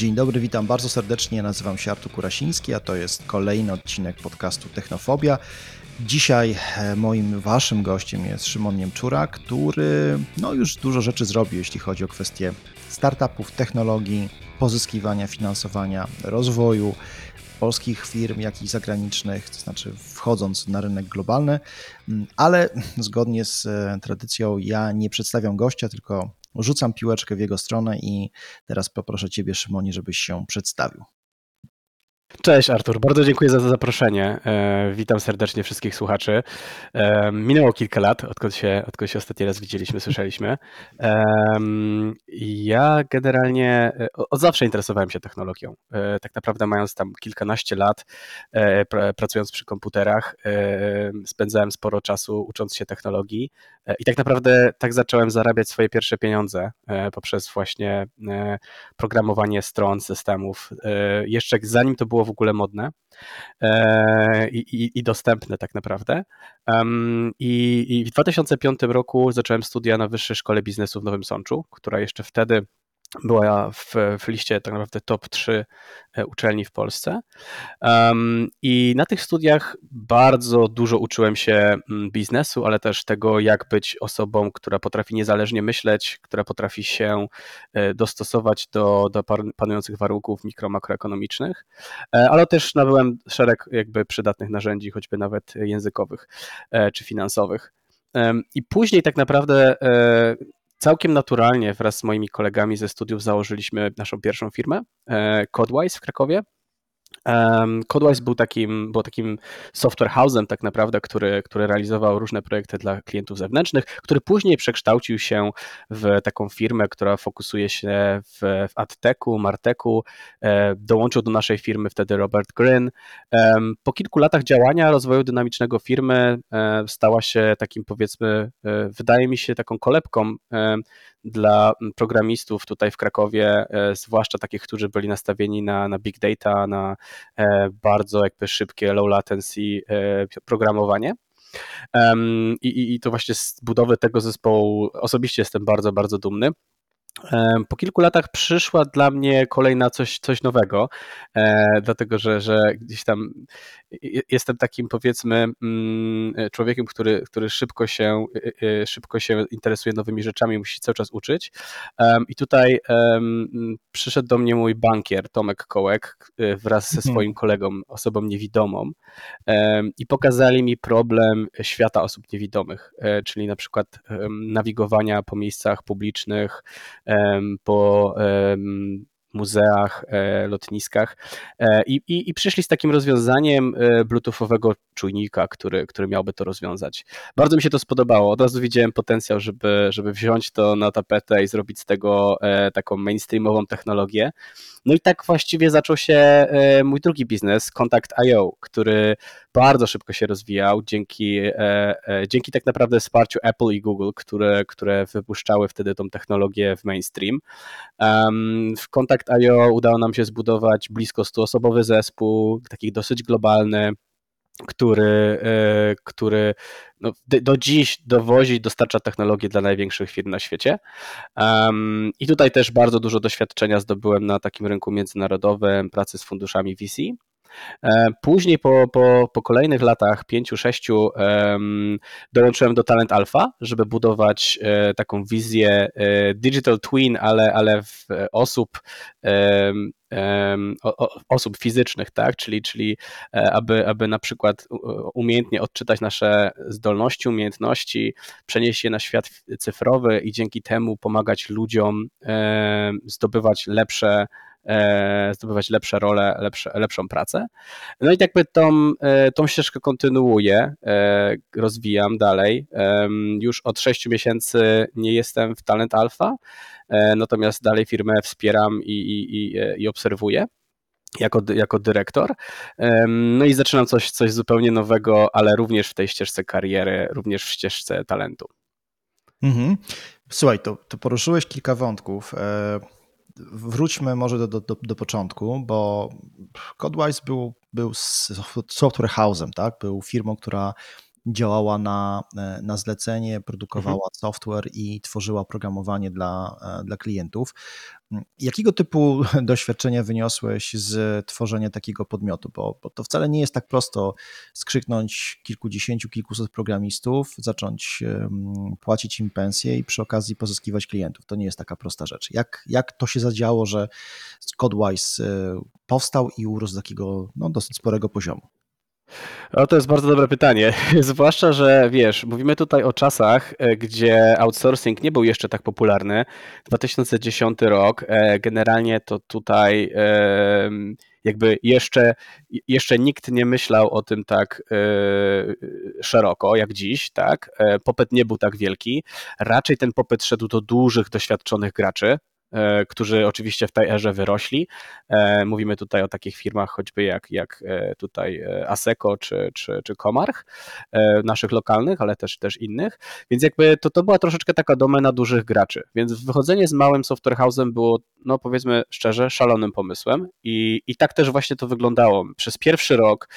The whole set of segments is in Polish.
Dzień dobry, witam bardzo serdecznie. Nazywam się Artur Kurasiński, a to jest kolejny odcinek podcastu Technofobia. Dzisiaj e, moim waszym gościem jest Szymon Niemczura, który no, już dużo rzeczy zrobił, jeśli chodzi o kwestie startupów, technologii, pozyskiwania finansowania, rozwoju polskich firm, jak i zagranicznych, to znaczy wchodząc na rynek globalny, mm, ale zgodnie z e, tradycją ja nie przedstawiam gościa, tylko rzucam piłeczkę w jego stronę i teraz poproszę Ciebie, Szymonie, żebyś się przedstawił. Cześć Artur, bardzo dziękuję za zaproszenie. E, witam serdecznie wszystkich słuchaczy. E, minęło kilka lat, odkąd się, odkąd się ostatni raz widzieliśmy, słyszeliśmy. E, ja generalnie od zawsze interesowałem się technologią. Tak naprawdę mając tam kilkanaście lat, pracując przy komputerach, spędzałem sporo czasu ucząc się technologii i tak naprawdę tak zacząłem zarabiać swoje pierwsze pieniądze poprzez właśnie programowanie stron, systemów. Jeszcze zanim to było w ogóle modne e, i, i, i dostępne tak naprawdę. I w 2005 roku zacząłem studia na Wyższej Szkole Biznesu w Nowym Sączu, która jeszcze wtedy była w, w liście tak naprawdę top 3 e, uczelni w Polsce. Um, I na tych studiach bardzo dużo uczyłem się mm, biznesu, ale też tego, jak być osobą, która potrafi niezależnie myśleć, która potrafi się e, dostosować do, do panujących warunków mikro-makroekonomicznych, e, ale też nabyłem szereg jakby przydatnych narzędzi, choćby nawet językowych czy finansowych. I później tak naprawdę całkiem naturalnie wraz z moimi kolegami ze studiów założyliśmy naszą pierwszą firmę, e, Codewise w Krakowie. Codewise był takim, był takim software house'em tak naprawdę, który, który realizował różne projekty dla klientów zewnętrznych, który później przekształcił się w taką firmę, która fokusuje się w, w AdTechu, Martechu. E, dołączył do naszej firmy wtedy Robert Gryn. Po kilku latach działania, rozwoju dynamicznego firmy e, stała się takim powiedzmy, e, wydaje mi się taką kolebką dla programistów tutaj w Krakowie, zwłaszcza takich, którzy byli nastawieni na, na big data, na E, bardzo jakby szybkie low latency e, programowanie. I, I to właśnie z budowy tego zespołu osobiście jestem bardzo, bardzo dumny. Po kilku latach przyszła dla mnie kolejna coś, coś nowego, e, dlatego że, że gdzieś tam jestem takim powiedzmy mm, człowiekiem, który, który szybko, się, e, e, szybko się interesuje nowymi rzeczami, musi cały czas uczyć. I tutaj przyszedł do mnie mój bankier Tomek Kołek wraz ze mhm. swoim kolegą, osobą niewidomą i pokazali mi problem świata osób niewidomych, czyli na przykład nawigowania po miejscach publicznych, po muzeach, e, lotniskach e, i, i, i, przyszli z takim rozwiązaniem e, bluetoothowego czujnika, który, który miałby to rozwiązać. Bardzo mi się to spodobało. Od razu widziałem potencjał, żeby, żeby wziąć to na tapetę i zrobić z tego taką mainstreamową technologię. No i tak właściwie zaczął się mój drugi biznes, Contact.io, który bardzo szybko się rozwijał dzięki, dzięki tak naprawdę wsparciu Apple i Google, które, które wypuszczały wtedy tą technologię w mainstream. W Contact React.io udało nam się zbudować blisko 100-osobowy zespół, taki dosyć globalny, który, e, który no, do dziś dowozi, dostarcza technologię dla największych firm na świecie. Um, I tutaj też bardzo dużo doświadczenia zdobyłem na takim rynku międzynarodowym, pracy z funduszami VC. E, później po, po, po kolejnych latach, pięciu, sześciu, dołączyłem do Talent Alpha, żeby budować e, taką wizję e, digital twin, ale, ale w osób osób fizycznych, tak? czyli, czyli aby, aby na przykład umiejętnie odczytać nasze zdolności, umiejętności, przenieść je na świat cyfrowy i dzięki temu pomagać ludziom zdobywać lepsze zdobywać lepsze role, lepsze, lepszą pracę. No i jakby tą, e, tą ścieżkę kontynuuję, e, rozwijam dalej. Już od 6 miesięcy nie jestem w Talent Alpha, natomiast dalej firmę wspieram i, i, i obserwuję jako, jako dyrektor. No i zaczynam coś, coś zupełnie nowego, ale również w tej ścieżce kariery, również w ścieżce talentu. Mhm. Słuchaj, to, to poruszyłeś kilka wątków wróćmy może do, do, do początku, bo Codewise był, był software house'em, tak? Był firmą, która działała na, na zlecenie, produkowała mhm. software i tworzyła oprogramowanie dla, dla klientów. Jakiego typu doświadczenia wyniosłeś z tworzenia takiego podmiotu? Bo, bo, to wcale nie jest tak prosto skrzyknąć kilkudziesięciu, kilkuset programistów, zacząć płacić im pensje i przy okazji pozyskiwać klientów. To nie jest taka prosta rzecz. Jak, jak to się zadziało, że Codewise e, powstał i urósł do takiego no, dosyć sporego poziomu? O, to jest bardzo dobre pytanie. Zwłaszcza, że wiesz, mówimy tutaj o czasach, e, gdzie outsourcing nie był jeszcze tak popularny. 2010 rok, e, generalnie to tutaj jakby jeszcze, jeszcze nikt nie myślał o tym tak e, szeroko jak dziś, tak? Popyt nie był tak wielki. Raczej ten popyt szedł do dużych, doświadczonych graczy, którzy oczywiście w tej erze wyrośli. E, mówimy tutaj o takich firmach choćby jak, jak e, tutaj Aseco czy, czy, czy Komarch, naszych lokalnych, ale też, też innych, więc jakby to, to była troszeczkę taka domena dużych graczy, więc wychodzenie z małym software house'em było, no powiedzmy szczerze, szalonym pomysłem i, i tak też właśnie to wyglądało. Przez pierwszy rok,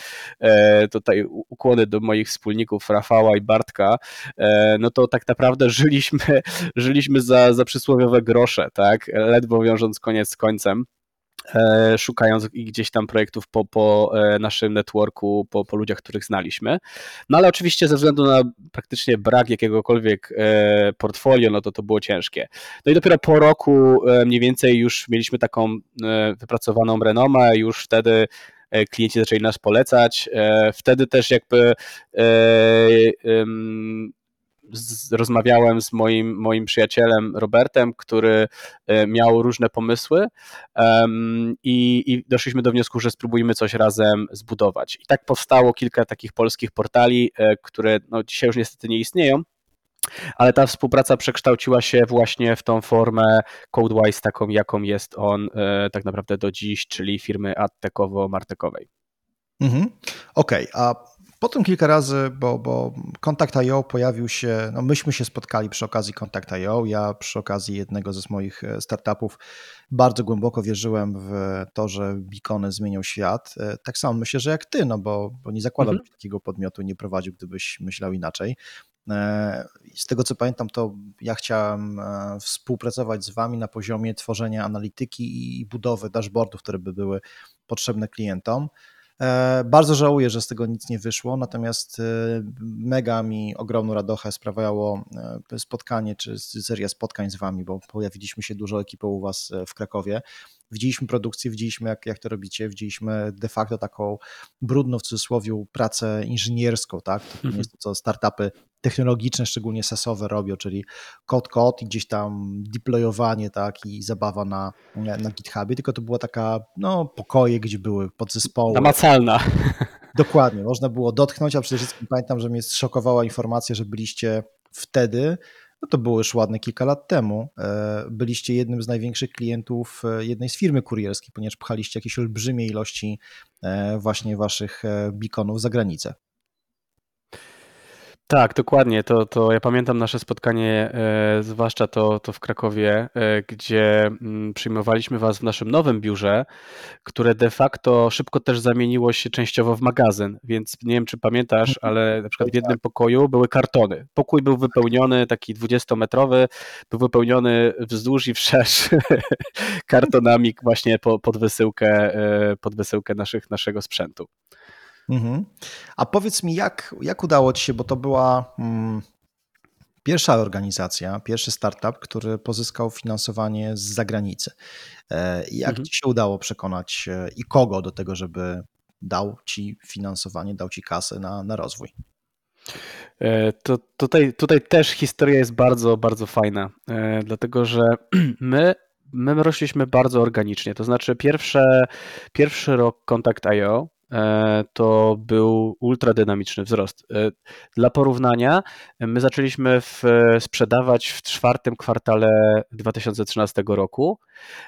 tutaj ukłony do moich wspólników Rafała i Bartka, no to tak naprawdę żyliśmy, żyliśmy za, za przysłowiowe grosze, tak, tak ledwo wiążąc koniec z końcem e, szukając gdzieś tam projektów po, po e, naszym networku, po, po ludziach, których znaliśmy. No ale oczywiście ze względu na praktycznie brak jakiegokolwiek e, portfolio, no to to było ciężkie. No i dopiero po roku mniej więcej już mieliśmy taką wypracowaną renomę, już wtedy klienci zaczęli nas polecać. Wtedy też jakby rozmawiałem z moim, moim przyjacielem Robertem, który e, miał różne pomysły um, i, i, doszliśmy do wniosku, że spróbujmy coś razem zbudować. I tak powstało kilka takich polskich portali, e, które no, dzisiaj już niestety nie istnieją, ale ta współpraca przekształciła się właśnie w tą formę CodeWise, taką jaką jest on e, tak naprawdę do dziś, czyli firmy adtekowo-martekowej. Mhm. Okej, okay, a Potem kilka razy, bo, bo Contact.io pojawił się, no myśmy się spotkali przy okazji Contact.io, ja przy okazji jednego ze moich e, startupów bardzo głęboko wierzyłem w to, że beacony zmienią świat. E, tak samo myślę, że jak ty, no bo, bo nie zakładam mhm. takiego podmiotu, nie prowadził, gdybyś myślał inaczej. E, z tego co pamiętam, to ja chciałem współpracować z Wami na poziomie tworzenia analityki i budowy dashboardów, które by były potrzebne klientom. E, bardzo żałuję, że z tego nic nie wyszło, natomiast e, mega mi ogromną radochę sprawiało e, spotkanie, czy seria spotkań z Wami, bo pojawiliśmy się dużo ekipą u Was w Krakowie. Widzieliśmy produkcję, widzieliśmy jak, jak to robicie, widzieliśmy de facto taką brudną w cudzysłowie pracę inżynierską, tak? To nie mhm. jest to, co startupy technologiczne, szczególnie sasowe robią, czyli kod, kod i gdzieś tam deployowanie, tak, i zabawa na, na GitHubie, tylko to była taka, no, pokoje, gdzie były podzespoły. Namacalna. Dokładnie, można było dotknąć, a przede wszystkim pamiętam, że mnie szokowała informacja, że byliście wtedy, no to było już ładne kilka lat temu, e, byliście jednym z największych klientów e, jednej z firmy kurierskiej, ponieważ pchaliście jakieś olbrzymie ilości e, właśnie waszych beaconów za granicę. Tak, dokładnie. To, to ja pamiętam nasze spotkanie, e, zwłaszcza to, to w Krakowie, e, gdzie m, mm, przyjmowaliśmy Was w naszym nowym biurze, które de facto szybko też zamieniło się częściowo w magazyn. Więc nie wiem, czy pamiętasz, mhm. ale na przykład w jednym pokoju były kartony. Pokój był wypełniony, taki 20-metrowy, był wypełniony wzdłuż i wszerz kartonami właśnie po, pod wysyłkę, e, pod wysyłkę naszych, naszego sprzętu. Mhm. A powiedz mi, jak, jak udało Ci się, bo to była mm, pierwsza organizacja, pierwszy startup, który pozyskał finansowanie z zagranicy. E, jak mhm. Ci się udało przekonać e, i kogo do tego, żeby dał Ci finansowanie, dał Ci kasę na, na rozwój? E, to tutaj, tutaj też historia jest bardzo, bardzo fajna, dlatego że my my rośliśmy bardzo organicznie. To znaczy, pierwsze, pierwszy rok Contact.io E, to był ultradynamiczny wzrost. E, dla porównania, my zaczęliśmy w, sprzedawać w czwartym kwartale 2013 roku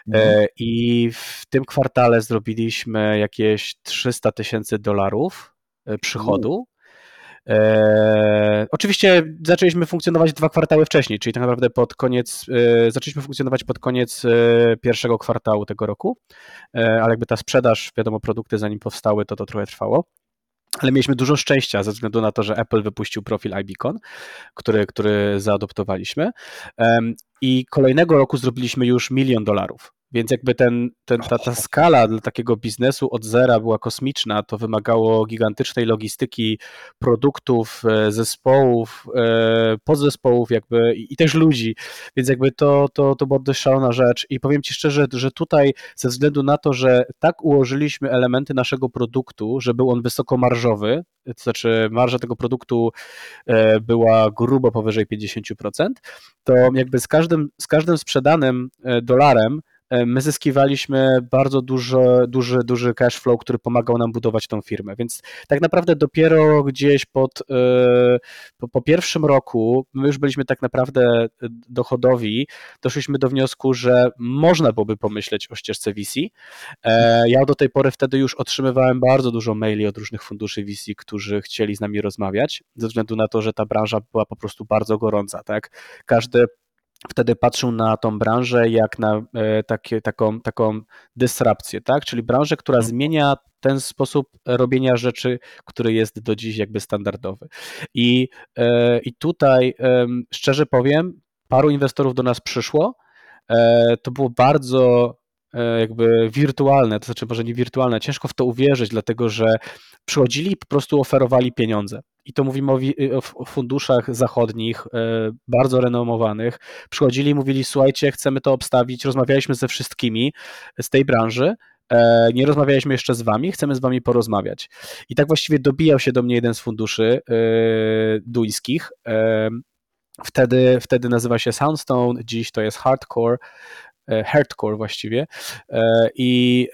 mhm. i w tym kwartale zrobiliśmy jakieś 300 tysięcy dolarów przychodu. E, oczywiście zaczęliśmy funkcjonować dwa kwartały wcześniej, czyli tak naprawdę pod koniec, e, zaczęliśmy funkcjonować pod koniec e, pierwszego kwartału tego roku, ale jakby ta sprzedaż, wiadomo, produkty zanim powstały, to to trochę trwało. ale mieliśmy dużo szczęścia ze względu na to, że Apple wypuścił profil iBeacon, który, który zaadoptowaliśmy. I kolejnego roku zrobiliśmy już milion dolarów. Więc jakby ten, ten, ta, ta skala dla takiego biznesu od zera była kosmiczna, to wymagało gigantycznej logistyki produktów, e, zespołów, e, podzespołów jakby i też ludzi, więc jakby to, to, to była dość szalona rzecz. I powiem Ci szczerze, że tutaj ze względu na to, że tak ułożyliśmy elementy naszego produktu, że był on wysokomarżowy, to znaczy marża tego produktu e, była grubo powyżej 50%, to jakby z każdym, z każdym sprzedanym dolarem my zyskiwaliśmy bardzo duży, duży, duży cash flow, który pomagał nam budować tą firmę. Więc tak naprawdę dopiero gdzieś pod, e, po, po pierwszym roku, my już byliśmy tak naprawdę dochodowi, doszliśmy do wniosku, że można byłoby pomyśleć o ścieżce VC. E, ja do tej pory wtedy już otrzymywałem bardzo dużo maili od różnych funduszy VC, którzy chcieli z nami rozmawiać, ze względu na to, że ta branża była po prostu bardzo gorąca. Tak? Każdy wtedy patrzył na tą branżę jak na e, takie, taką, taką dysrapcję, tak? czyli branżę, która mhm. zmienia ten sposób robienia rzeczy, który jest do dziś jakby standardowy. I, e, i tutaj szczerze powiem, paru inwestorów do nas przyszło. E, to było bardzo jakby wirtualne, to znaczy może nie wirtualne, ciężko w to uwierzyć, dlatego że przychodzili i po prostu oferowali pieniądze i to mówimy o, o, funduszach zachodnich, e, bardzo renomowanych, przychodzili i mówili, słuchajcie, chcemy to obstawić, rozmawialiśmy ze wszystkimi z tej branży, e, nie rozmawialiśmy jeszcze z wami, chcemy z wami porozmawiać. I tak właściwie dobijał się do mnie jeden z funduszy e, duńskich, Wtedy, wtedy nazywa się Soundstone, dziś to jest Hardcore hardcore właściwie. E, I,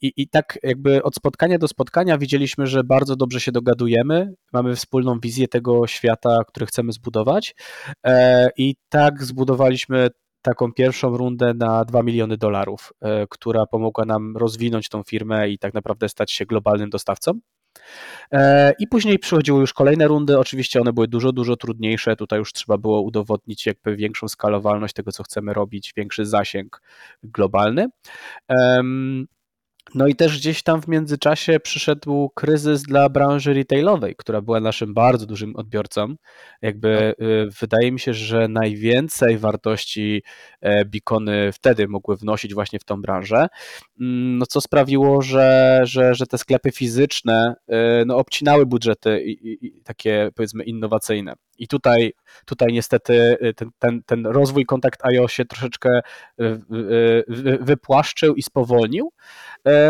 i, I tak jakby od spotkania do spotkania widzieliśmy, że bardzo dobrze się dogadujemy, mamy wspólną wizję tego świata, który chcemy zbudować e, i tak zbudowaliśmy taką pierwszą rundę na 2 miliony dolarów, która pomogła nam rozwinąć tą firmę i tak naprawdę stać się globalnym dostawcą. E, I później przychodziły już kolejne rundy. Oczywiście one były dużo, dużo trudniejsze. Tutaj już trzeba było udowodnić jakby większą skalowalność tego, co chcemy robić, większy zasięg globalny. No i też gdzieś tam w międzyczasie przyszedł kryzys dla branży retailowej, która była naszym bardzo dużym odbiorcą. Jakby tak. y, wydaje mi się, że najwięcej wartości e, beacony wtedy mogły wnosić właśnie w tą branżę, mm, no co sprawiło, że, że, że te sklepy fizyczne y, no, obcinały budżety i, i, i takie powiedzmy innowacyjne. I tutaj, tutaj niestety y, ten, ten, ten rozwój Contact.io się troszeczkę wypłaszczył i spowolnił,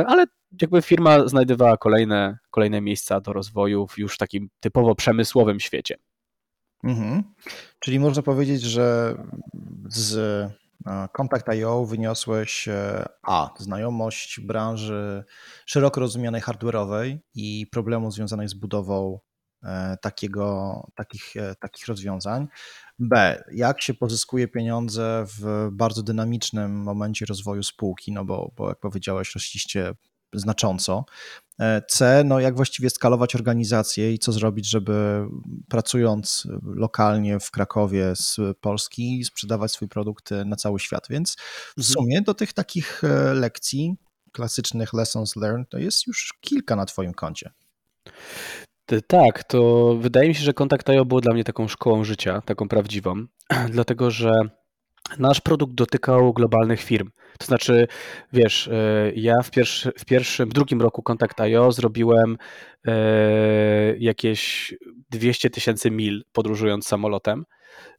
ale jakby firma znajdowała kolejne, kolejne miejsca do rozwoju w już takim typowo przemysłowym świecie. Mhm. Czyli można powiedzieć, że z Contact.io wyniosłeś e, A. Znajomość branży szeroko rozumianej hardware'owej i problemów związanych z budową E, takiego, takich, e, takich rozwiązań. B. Jak się pozyskuje pieniądze w bardzo dynamicznym momencie rozwoju spółki, no bo, bo jak powiedziałeś, rośliście znacząco. E, C. No jak właściwie skalować organizację i co zrobić, żeby pracując lokalnie w Krakowie z Polski sprzedawać swój produkt na cały świat. Więc w mhm. sumie do tych takich lekcji, klasycznych lessons learned, to jest już kilka na Twoim koncie. Tak, to wydaje mi się, że kontakt IO było dla mnie taką szkołą życia, taką prawdziwą, dlatego że nasz produkt dotykał globalnych firm. To znaczy, wiesz, e, ja w, pierwszy, w pierwszym, w drugim roku Kontakt.io zrobiłem e, jakieś 200 tysięcy mil podróżując samolotem.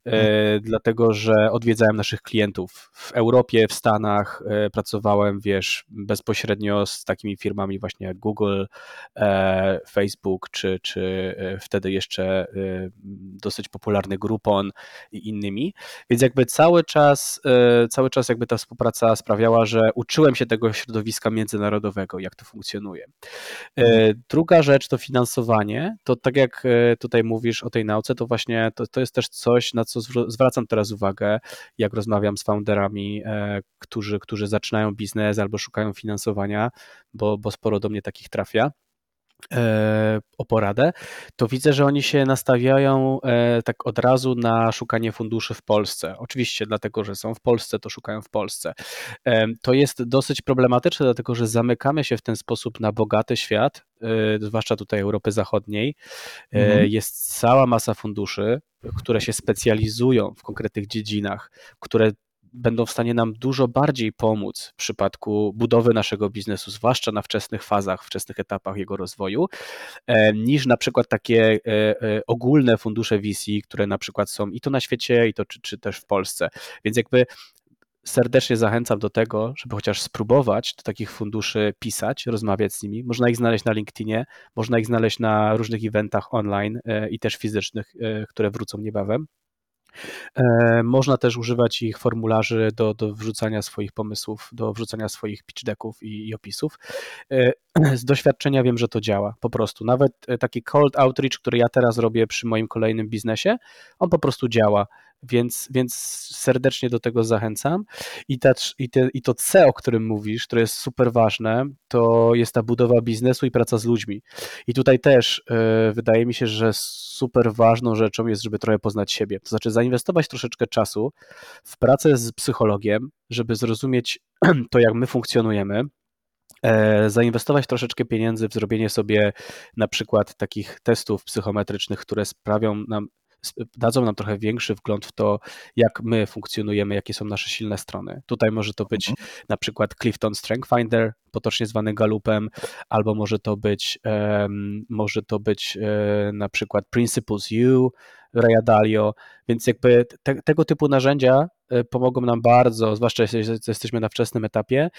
E, dlatego że odwiedzałem naszych klientów. W Europie, w Stanach, e, pracowałem, wiesz, bezpośrednio z takimi firmami właśnie jak Google, e, Facebook, czy, czy wtedy jeszcze dosyć popularny Groupon i innymi, więc jakby cały czas, cały czas jakby ta współpraca sprawiała, że uczyłem się tego środowiska międzynarodowego, jak to funkcjonuje. Druga rzecz to finansowanie, to tak jak tutaj mówisz o tej nauce, to właśnie to, to jest też coś, na co zwracam teraz uwagę, jak rozmawiam z founderami, e, którzy, którzy zaczynają biznes albo szukają finansowania, bo, bo sporo do mnie takich trafia o poradę, to widzę, że oni się nastawiają e, tak od razu na szukanie funduszy w Polsce. Oczywiście, dlatego, że są w Polsce, to szukają w Polsce. E, to jest dosyć problematyczne, dlatego że zamykamy się w ten sposób na bogaty świat, zwłaszcza tutaj Europy Zachodniej. Mhm. Jest cała masa funduszy, które się specjalizują w konkretnych dziedzinach, które będą w stanie nam dużo bardziej pomóc w przypadku budowy naszego biznesu, zwłaszcza na wczesnych fazach, wczesnych etapach jego rozwoju, e, niż na przykład takie e, e, ogólne fundusze VC, które na przykład są i to na świecie, i to czy, czy też w Polsce. Więc jakby serdecznie zachęcam do tego, żeby chociaż spróbować do takich funduszy pisać, rozmawiać z nimi. Można ich znaleźć na LinkedInie, można ich znaleźć na różnych eventach online i też fizycznych, które wrócą niebawem. E, można też używać ich formularzy do, do wrzucania swoich pomysłów, do wrzucania swoich pitch decków i, i opisów. E, z doświadczenia wiem, że to działa po prostu. Nawet e, taki cold outreach, który ja teraz robię przy moim kolejnym biznesie, on po prostu działa więc, więc serdecznie do tego zachęcam. I, ta, i, te, I to C, o którym mówisz, które jest super ważne, to jest ta budowa biznesu i praca z ludźmi. I tutaj też yy, wydaje mi się, że super ważną rzeczą jest, żeby trochę poznać siebie. To znaczy zainwestować troszeczkę czasu w pracę z psychologiem, żeby zrozumieć to, jak my funkcjonujemy, e, zainwestować troszeczkę pieniędzy w zrobienie sobie na przykład takich testów psychometrycznych, które sprawią nam, dadzą nam trochę większy wgląd w to, jak my funkcjonujemy, jakie są nasze silne strony. Tutaj może to być mhm. na przykład Clifton Strength Finder, potocznie zwany Galupem, albo może to być, um, może to być um, na przykład Principles U, Raya Dalio, więc jakby te, tego typu narzędzia e, pomogą nam bardzo, zwłaszcza jeśli jesteśmy na wczesnym etapie,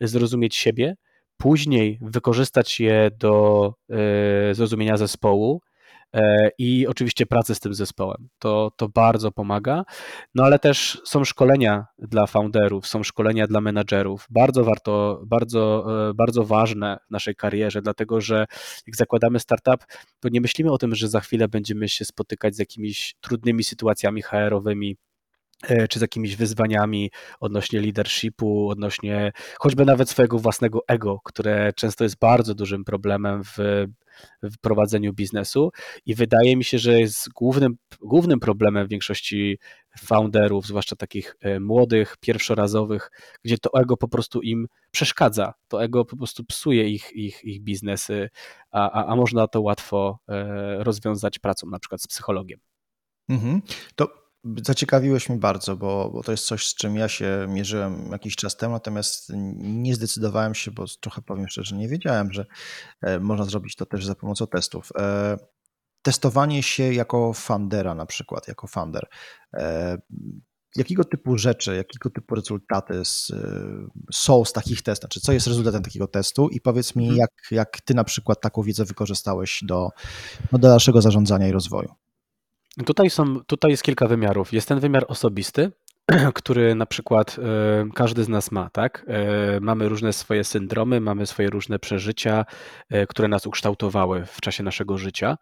zrozumieć siebie, później wykorzystać je do y, zrozumienia zespołu, i oczywiście pracę z tym zespołem. To, to bardzo pomaga. No ale też są szkolenia dla founderów, są szkolenia dla menadżerów. Bardzo warto, bardzo, e, bardzo ważne w naszej karierze, dlatego że jak zakładamy startup, to nie myślimy o tym, że za chwilę będziemy się spotykać z jakimiś trudnymi sytuacjami HR-owymi, e, czy z jakimiś wyzwaniami odnośnie leadershipu, odnośnie choćby nawet swojego własnego ego, które często jest bardzo dużym problemem w w prowadzeniu biznesu i wydaje mi się, że jest głównym, głównym problemem większości founderów, zwłaszcza takich e, młodych, pierwszorazowych, gdzie to ego po prostu im przeszkadza, to ego po prostu psuje ich, ich, ich biznesy, a, a, a można to łatwo e, rozwiązać pracą na przykład z psychologiem. Mhm. To Zaciekawiłeś mnie bardzo, bo, bo to jest coś, z czym ja się mierzyłem jakiś czas temu, natomiast nie zdecydowałem się, bo trochę powiem szczerze, nie wiedziałem, że e, można zrobić to też za pomocą testów. E, testowanie się jako fundera na przykład, jako funder. E, jakiego typu rzeczy, jakiego typu rezultaty z, są z takich testów? Znaczy, co jest rezultatem takiego testu? I powiedz mi, mhm. jak, jak ty na przykład taką wiedzę wykorzystałeś do, no, do dalszego zarządzania i rozwoju? Tutaj, są, tutaj jest kilka wymiarów. Jest ten wymiar osobisty, który na przykład y, każdy z nas ma, tak? Y, mamy różne swoje syndromy, mamy swoje różne przeżycia, y, które nas ukształtowały w czasie naszego życia.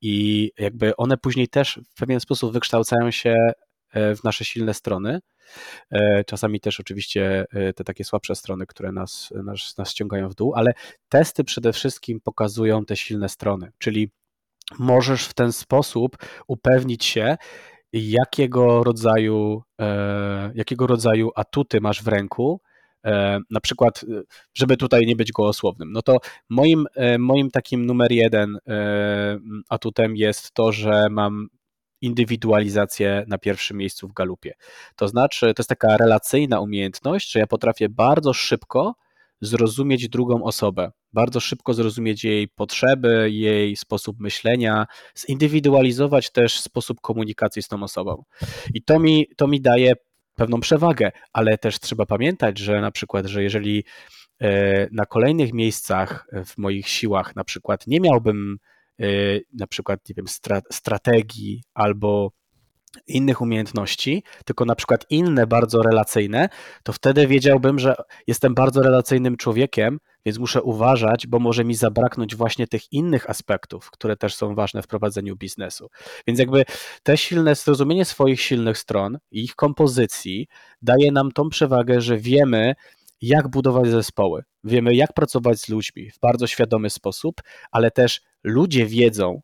I jakby one później też w pewien sposób wykształcają się w nasze silne strony. Czasami też oczywiście te takie słabsze strony, które nas, nas, nas ściągają w dół, ale testy przede wszystkim pokazują te silne strony, czyli możesz w ten sposób upewnić się, jakiego rodzaju, e, jakiego rodzaju atuty masz w ręku, e, na przykład, żeby tutaj nie być gołosłownym, no to moim, e, moim takim numer jeden atutem jest to, że mam indywidualizację na pierwszym miejscu w galupie. To znaczy, to jest taka relacyjna umiejętność, że ja potrafię bardzo szybko zrozumieć drugą osobę, bardzo szybko zrozumieć jej potrzeby, jej sposób myślenia, zindywidualizować też sposób komunikacji z tą osobą. I to mi, to mi daje pewną przewagę, ale też trzeba pamiętać, że na przykład, że jeżeli e, na kolejnych miejscach w moich siłach na przykład nie miałbym e, na przykład, nie wiem, strategii albo innych umiejętności, tylko na przykład inne bardzo relacyjne, to wtedy wiedziałbym, że jestem bardzo relacyjnym człowiekiem, więc muszę uważać, bo może mi zabraknąć właśnie tych innych aspektów, które też są ważne w prowadzeniu biznesu. Więc jakby te silne, zrozumienie swoich silnych stron i ich kompozycji daje nam tą przewagę, że wiemy, jak budować zespoły, wiemy, jak pracować z ludźmi w bardzo świadomy sposób, ale też ludzie wiedzą,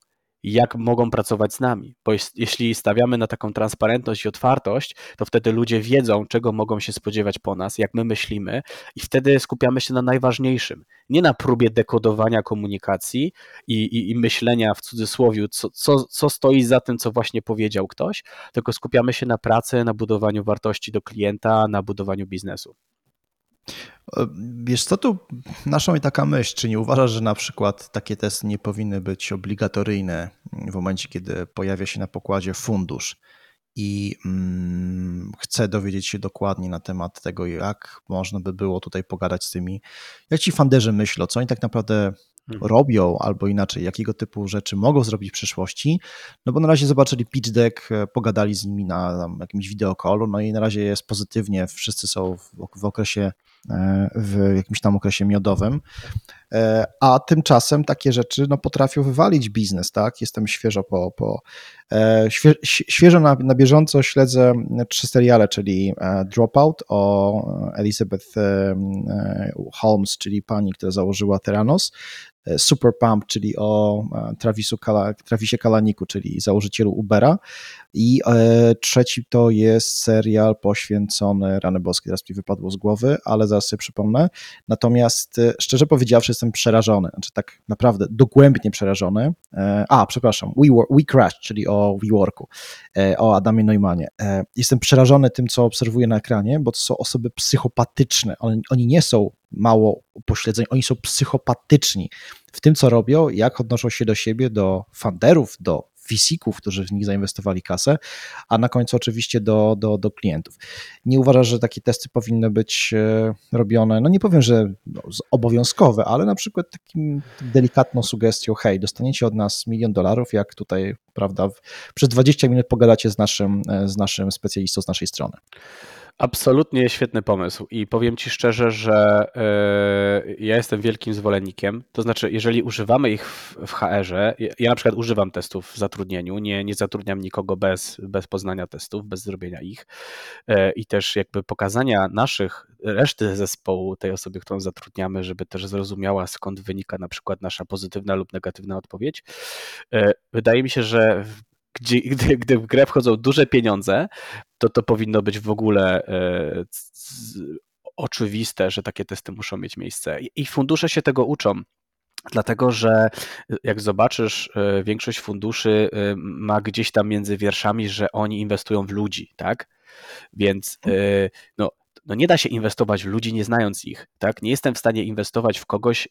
jak mogą pracować z nami. Bo jeśli stawiamy na taką transparentność i otwartość, to wtedy ludzie wiedzą, czego mogą się spodziewać po nas, jak my myślimy, i wtedy skupiamy się na najważniejszym. Nie na próbie dekodowania komunikacji i, i, i myślenia w cudzysłowie, co, co, co stoi za tym, co właśnie powiedział ktoś, tylko skupiamy się na pracy, na budowaniu wartości do klienta, na budowaniu biznesu. E, wiesz co, tu naszą i taka myśl, czy nie uważasz, że na przykład takie testy nie powinny być obligatoryjne w momencie, kiedy pojawia się na pokładzie fundusz i mm, chcę dowiedzieć się dokładnie na temat tego, jak można by było tutaj pogadać z tymi, jak ci fanderzy myślą, co oni tak naprawdę Mhm. robią, albo inaczej, jakiego typu rzeczy mogą zrobić w przyszłości, no bo na razie zobaczyli pitch deck, e, pogadali z nimi na jakimś wideokolu, no i na razie jest pozytywnie, wszyscy są w, w okresie, w jakimś tam okresie miodowym, e, a tymczasem takie rzeczy no, potrafią wywalić biznes, tak? Jestem świeżo po, po świe, świeżo na, na bieżąco śledzę trzy seriale, czyli Dropout o Elizabeth Holmes, czyli pani, która założyła Theranos, E, Super Pump, czyli o e, Travisu Kala, Travisie Kalaniku, czyli założycielu Ubera. I e, trzeci to jest serial poświęcony, rany boskie, teraz mi wypadło z głowy, ale zaraz sobie przypomnę. Natomiast szczerze powiedziawszy jestem przerażony, znaczy tak naprawdę dogłębnie przerażony. A, przepraszam, We, We Crash, czyli o WeWorku, o Adamie Neumanie. Jestem przerażony tym, co obserwuję na ekranie, bo to są osoby psychopatyczne. Oni, oni nie są mało upośledzeń, oni są psychopatyczni w tym, co robią, jak odnoszą się do siebie, do funderów, do VC-ków, którzy w nich zainwestowali kasę, a na końcu oczywiście do, do, do klientów. Nie uważasz, że takie testy powinny być e, robione, no nie powiem, że no, obowiązkowe, ale na przykład takim delikatną sugestią, hej, dostaniecie od nas milion dolarów, jak tutaj, prawda, przez 20 minut pogadacie z naszym, e, z naszym specjalistą z naszej strony. Absolutnie świetny pomysł i powiem Ci szczerze, że yy, ja jestem wielkim zwolennikiem. To znaczy, jeżeli używamy ich w, w HR-ze, ja na przykład używam testów w zatrudnieniu, nie, nie zatrudniam nikogo bez, bez poznania testów, bez zrobienia ich yy, i też jakby pokazania naszych, reszty zespołu, tej osoby, którą zatrudniamy, żeby też zrozumiała skąd wynika na przykład nasza pozytywna lub negatywna odpowiedź. Yy, wydaje mi się, że gdzie, gdy, gdy w grę wchodzą duże pieniądze, to to powinno być w ogóle e, oczywiste, że takie testy muszą mieć miejsce. I fundusze się tego uczą. Dlatego, że jak zobaczysz, e, większość funduszy e, ma gdzieś tam między wierszami, że oni inwestują w ludzi, tak? Więc no, no nie da się inwestować w ludzi, nie znając ich, tak? Nie jestem w stanie inwestować w kogoś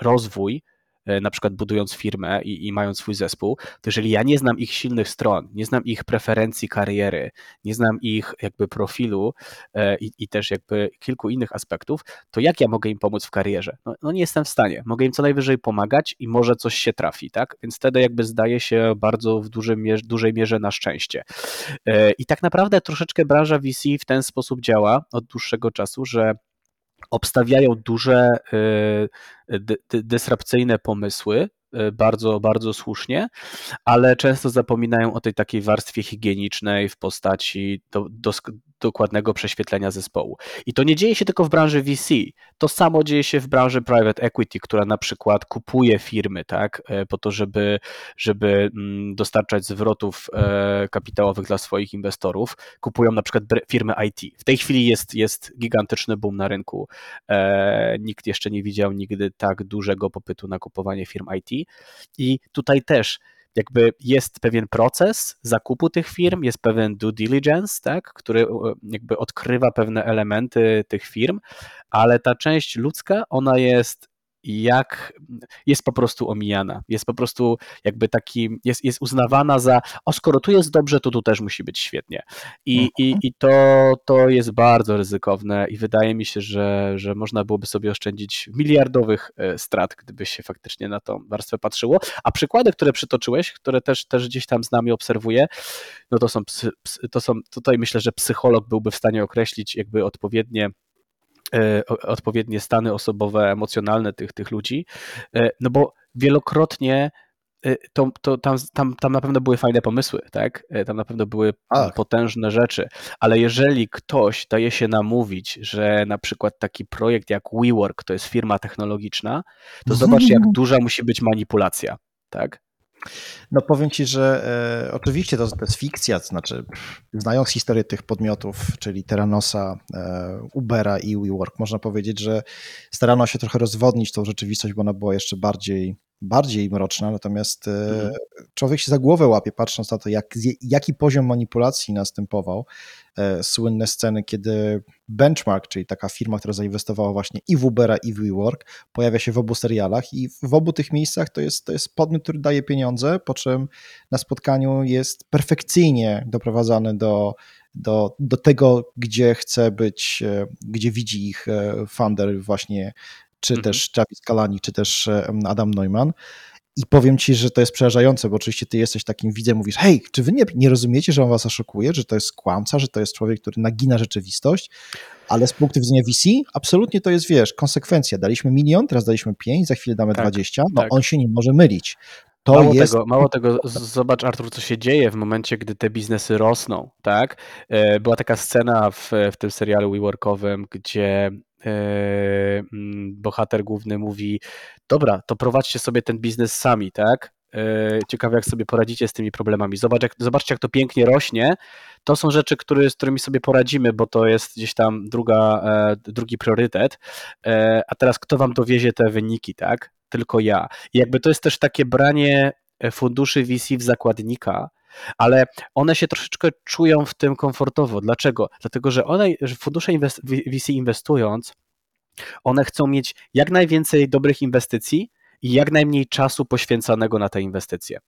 rozwój, E, na przykład budując firmę i, i, mając swój zespół, to jeżeli ja nie znam ich silnych stron, nie znam ich preferencji kariery, nie znam ich jakby profilu e, i, i też jakby kilku innych aspektów, to jak ja mogę im pomóc w karierze? No, no, nie jestem w stanie. Mogę im co najwyżej pomagać i może coś się trafi, tak? Więc wtedy jakby zdaje się bardzo w dużej mierze, dużej mierze na szczęście. E, I tak naprawdę troszeczkę branża VC w ten sposób działa od dłuższego czasu, że obstawiają duże y, dysrapcyjne pomysły, y, bardzo, bardzo słusznie, ale często zapominają o tej takiej warstwie higienicznej w postaci do, do, dokładnego prześwietlenia zespołu. I to nie dzieje się tylko w branży VC. To samo dzieje się w branży private equity, która na przykład kupuje firmy, tak, e, po to, żeby, żeby mm, dostarczać zwrotów e, kapitałowych dla swoich inwestorów. Kupują na przykład firmy IT. W tej chwili jest, jest gigantyczny boom na rynku. E, nikt jeszcze nie widział nigdy tak dużego popytu na kupowanie firm IT. I tutaj też jakby jest pewien proces zakupu tych firm, jest pewien due diligence, tak, który jakby odkrywa pewne elementy tych firm, ale ta część ludzka, ona jest jak jest po prostu omijana, jest po prostu jakby taki, jest, jest uznawana za, o skoro tu jest dobrze, to tu też musi być świetnie. I, i, mhm. i to, to jest bardzo ryzykowne i wydaje mi się, że, że można byłoby sobie oszczędzić miliardowych e, strat, gdyby się faktycznie na tą warstwę patrzyło. A przykłady, które przytoczyłeś, które też, też gdzieś tam z nami obserwuję, no to są, psy, to są, tutaj myślę, że psycholog byłby w stanie określić jakby odpowiednie odpowiednie stany osobowe, emocjonalne tych, tych ludzi, e, no bo wielokrotnie y, to, to tam, tam, tam na pewno były fajne pomysły, tak? Tam na pewno były Ach. potężne rzeczy, ale jeżeli ktoś daje się namówić, że na przykład taki projekt jak WeWork to jest firma technologiczna, to zobacz jak duża musi być manipulacja, tak? No powiem Ci, że e, oczywiście to, to jest fikcja, to znaczy znając historię tych podmiotów, czyli Terranosa, e, Ubera i WeWork, można powiedzieć, że starano się trochę rozwodnić tą rzeczywistość, bo ona była jeszcze bardziej bardziej mroczna, natomiast e, mhm. człowiek się za głowę łapie, patrząc na to, jak, jaki poziom manipulacji następował. E, słynne sceny, kiedy Benchmark, czyli taka firma, która zainwestowała właśnie i w Ubera, i w WeWork, pojawia się w obu serialach i w obu tych miejscach to jest, to jest podmiot, który daje pieniądze, po czym na spotkaniu jest perfekcyjnie doprowadzany do, do, do tego, gdzie chce być, e, gdzie widzi ich founder właśnie czy mhm. też Travis Kalani, czy też Adam Neumann. I powiem ci, że to jest przerażające, bo oczywiście ty jesteś takim widzem, mówisz, hej, czy wy nie, nie rozumiecie, że on was oszukuje, że to jest kłamca, że to jest człowiek, który nagina rzeczywistość, ale z punktu widzenia VC absolutnie to jest, wiesz, konsekwencja. Daliśmy milion, teraz daliśmy pięć, za chwilę damy tak, 20, no tak. on się nie może mylić. To mało, jest... tego, mało tego, zobacz Artur, co się dzieje w momencie, gdy te biznesy rosną, tak? E, była taka scena w, w tym serialu WeWorkowym, gdzie E, bohater główny mówi: Dobra, to prowadźcie sobie ten biznes sami, tak? E, ciekawe, jak sobie poradzicie z tymi problemami. Zobacz, jak, zobaczcie, jak to pięknie rośnie. To są rzeczy, które, z którymi sobie poradzimy, bo to jest gdzieś tam druga, e, drugi priorytet. A teraz kto wam dowiezie te wyniki, tak? Tylko ja. I jakby to jest też takie branie funduszy VC w zakładnika, ale one się troszeczkę czują w tym komfortowo. Dlaczego? Dlatego, że one, że fundusze inwest VC inwestując, one chcą mieć jak najwięcej dobrych inwestycji i jak najmniej czasu poświęcanego na te inwestycje.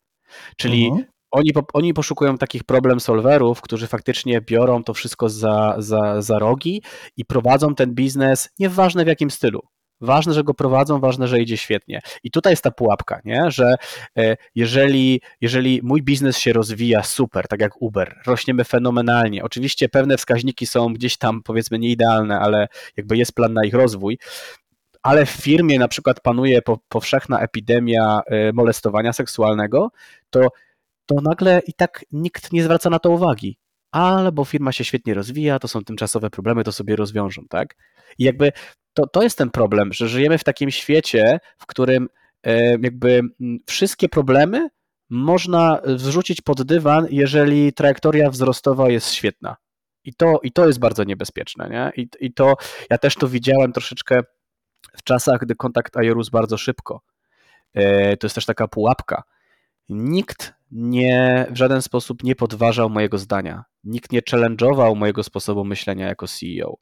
Czyli mhm. oni, oni poszukują takich problem solverów, którzy faktycznie biorą to wszystko za, za, za rogi i prowadzą ten biznes, nieważne w jakim stylu. Ważne, że go prowadzą, ważne, że idzie świetnie. I tutaj jest ta pułapka, nie? że e, jeżeli, jeżeli mój biznes się rozwija super, tak jak Uber, rośniemy fenomenalnie. Oczywiście pewne wskaźniki są gdzieś tam powiedzmy nieidealne, ale jakby jest plan na ich rozwój. Ale w firmie na przykład panuje powszechna epidemia e, molestowania seksualnego, to, to nagle i tak nikt nie zwraca na to uwagi albo firma się świetnie rozwija, to są tymczasowe problemy, to sobie rozwiążą, tak? I jakby to, to jest ten problem, że żyjemy w takim świecie, w którym e, jakby wszystkie problemy można wrzucić pod dywan, jeżeli trajektoria wzrostowa jest świetna. I to, i to jest bardzo niebezpieczne. Nie? I, I to ja też to widziałem troszeczkę w czasach, gdy kontakt IORUS bardzo szybko. E, to jest też taka pułapka. Nikt nie, w żaden sposób nie podważał mojego zdania. Nikt nie challenge'ował mojego sposobu myślenia jako CEO.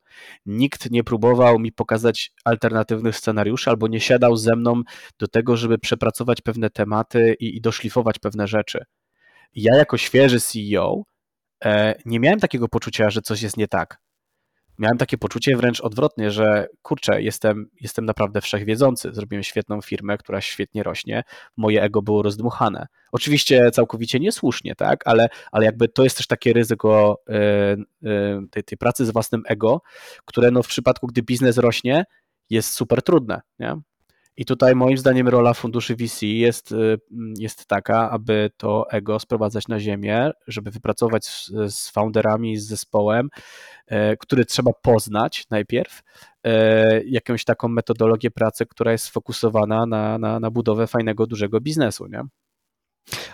Nikt nie próbował mi pokazać alternatywnych scenariuszy albo nie siadał ze mną do tego, żeby przepracować pewne tematy i, i doszlifować pewne rzeczy. Ja jako świeży CEO e, nie miałem takiego poczucia, że coś jest nie tak miałem takie poczucie wręcz odwrotnie, że kurczę, jestem, jestem naprawdę wszechwiedzący, zrobiłem świetną firmę, która świetnie rośnie, moje ego było rozdmuchane. Oczywiście całkowicie niesłusznie, tak, ale, ale jakby to jest też takie ryzyko yy, yy, tej, tej pracy z własnym ego, które no w przypadku, gdy biznes rośnie, jest super trudne, nie? I tutaj moim zdaniem rola funduszy VC jest, y, jest taka, aby to ego sprowadzać na ziemię, żeby wypracować z, z founderami, z zespołem, e, który trzeba poznać najpierw, e, jakąś taką metodologię pracy, która jest sfokusowana na, na, na budowę fajnego, dużego biznesu. Nie?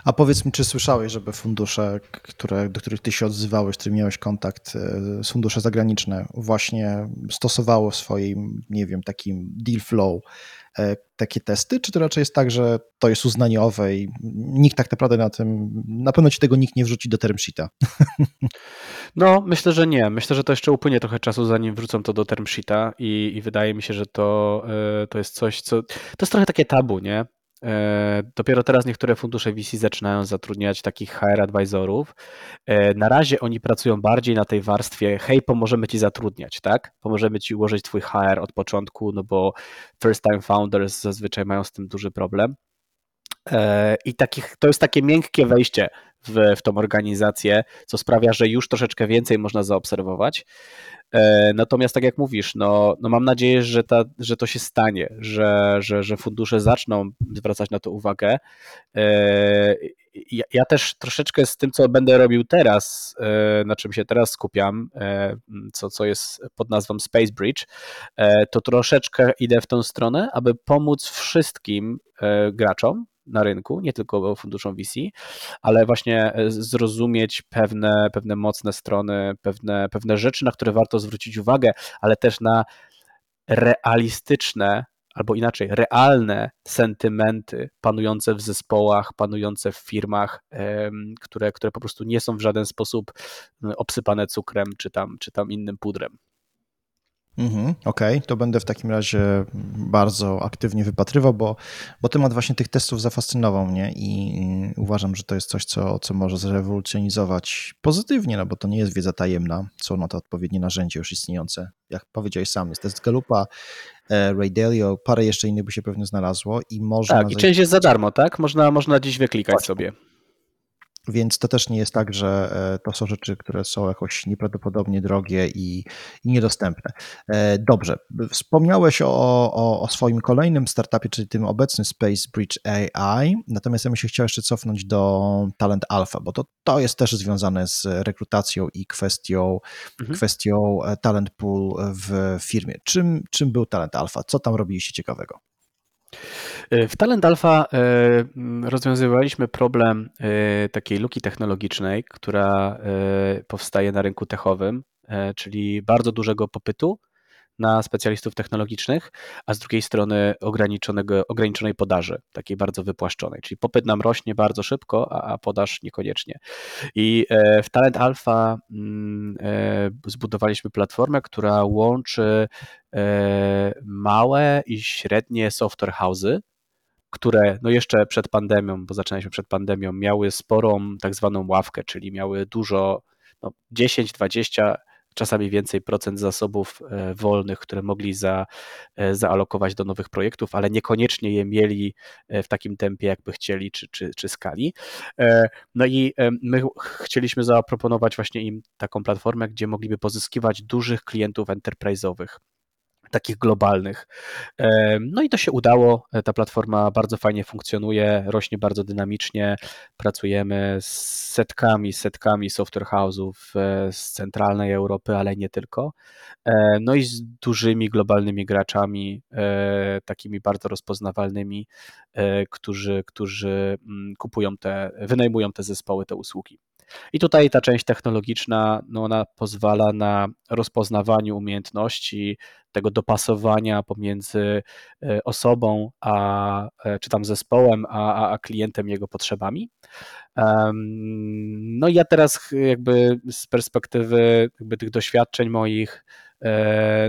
A powiedz mi, czy słyszałeś, żeby fundusze, które, do których ty się odzywałeś, z którymi miałeś kontakt, e, fundusze zagraniczne, właśnie stosowało w swoim, nie wiem, takim deal flow E, takie testy, czy to raczej jest tak, że to jest uznaniowe i nikt tak naprawdę na tym, na pewno ci tego nikt nie wrzuci do term sheeta? No, myślę, że nie. Myślę, że to jeszcze upłynie trochę czasu, zanim wrzucą to do term sheeta i, i wydaje mi się, że to, e, to jest coś, co, to jest trochę takie tabu, nie? E, dopiero teraz niektóre fundusze VC zaczynają zatrudniać takich HR advisorów. E, na razie oni pracują bardziej na tej warstwie, hej, pomożemy ci zatrudniać, tak? Pomożemy ci ułożyć twój HR od początku, no bo first time founders zazwyczaj mają z tym duży problem. E, I takich, to jest takie miękkie wejście w, w tą organizację, co sprawia, że już troszeczkę więcej można zaobserwować. E, natomiast tak jak mówisz, no, no mam nadzieję, że, ta, że to się stanie, że, że, że fundusze zaczną zwracać na to uwagę. E, ja, ja, też troszeczkę z tym, co będę robił teraz, na czym się teraz skupiam, co, co jest pod nazwą Space Bridge, to troszeczkę idę w tą stronę, aby pomóc wszystkim graczom, na rynku, nie tylko funduszom VC, ale właśnie e, zrozumieć pewne, pewne mocne strony, pewne, pewne rzeczy, na które warto zwrócić uwagę, ale też na realistyczne albo inaczej, realne sentymenty panujące w zespołach, panujące w firmach, które, które po prostu nie są w żaden sposób obsypane cukrem czy tam, czy tam innym pudrem. Mhm, Okej, okay. to będę w takim razie bardzo aktywnie wypatrywał, bo, bo temat właśnie tych testów zafascynował mnie i uważam, że to jest coś, co, co może zrewolucjonizować pozytywnie, no bo to nie jest wiedza tajemna, są na to odpowiednie narzędzia już istniejące. Jak powiedziałeś sam, jest test Galupa, e, Ray Dalio, parę jeszcze innych by się pewnie znalazło i można... Tak, i część jest za darmo, tak? Można, można dziś wyklikać Właśnie. sobie. Więc to też nie jest tak, że e, to są rzeczy, które są jakoś nieprawdopodobnie drogie i, i niedostępne. E, dobrze, wspomniałeś o, o, o, swoim kolejnym startupie, czyli tym obecnym Space Bridge AI, natomiast ja bym się chciał jeszcze cofnąć do Talent Alpha, bo to, to jest też związane z rekrutacją i kwestią, mhm. kwestią e, talent pool w firmie. Czym, czym był Talent Alpha? Co tam robiliście ciekawego? E, w Talent Alpha e, rozwiązywaliśmy problem e, takiej luki technologicznej, która powstaje na rynku techowym, czyli bardzo dużego popytu na specjalistów technologicznych, a z drugiej strony ograniczonego, ograniczonej podaży, takiej bardzo wypłaszczonej. Czyli popyt nam rośnie bardzo szybko, a, a podaż niekoniecznie. I e, w Talent Alpha mm, e, zbudowaliśmy platformę, która łączy e, małe i średnie software house'y, które no jeszcze przed pandemią, bo zaczynaliśmy przed pandemią, miały sporą tak zwaną ławkę, czyli miały dużo, no 10, 20 czasami więcej procent zasobów e, wolnych, które mogli za, e, zaalokować do nowych projektów, ale niekoniecznie je mieli e, w takim tempie, jakby chcieli, czy, czy, czy skali. No i my chcieliśmy zaproponować właśnie im taką platformę, gdzie mogliby pozyskiwać dużych klientów enterprise'owych takich globalnych. No i to się udało. Ta platforma bardzo fajnie funkcjonuje, rośnie bardzo dynamicznie. Pracujemy z setkami, setkami software house'ów e, z centralnej Europy, ale nie tylko. E, no i z dużymi globalnymi graczami, e, takimi bardzo rozpoznawalnymi, którzy, którzy mm, kupują te, wynajmują te zespoły, te usługi. I tutaj ta część technologiczna, no ona pozwala na rozpoznawanie umiejętności, tego dopasowania pomiędzy e, osobą, a, e, czy tam zespołem, a, a klientem, jego potrzebami. No i ja teraz jakby z perspektywy jakby tych doświadczeń moich,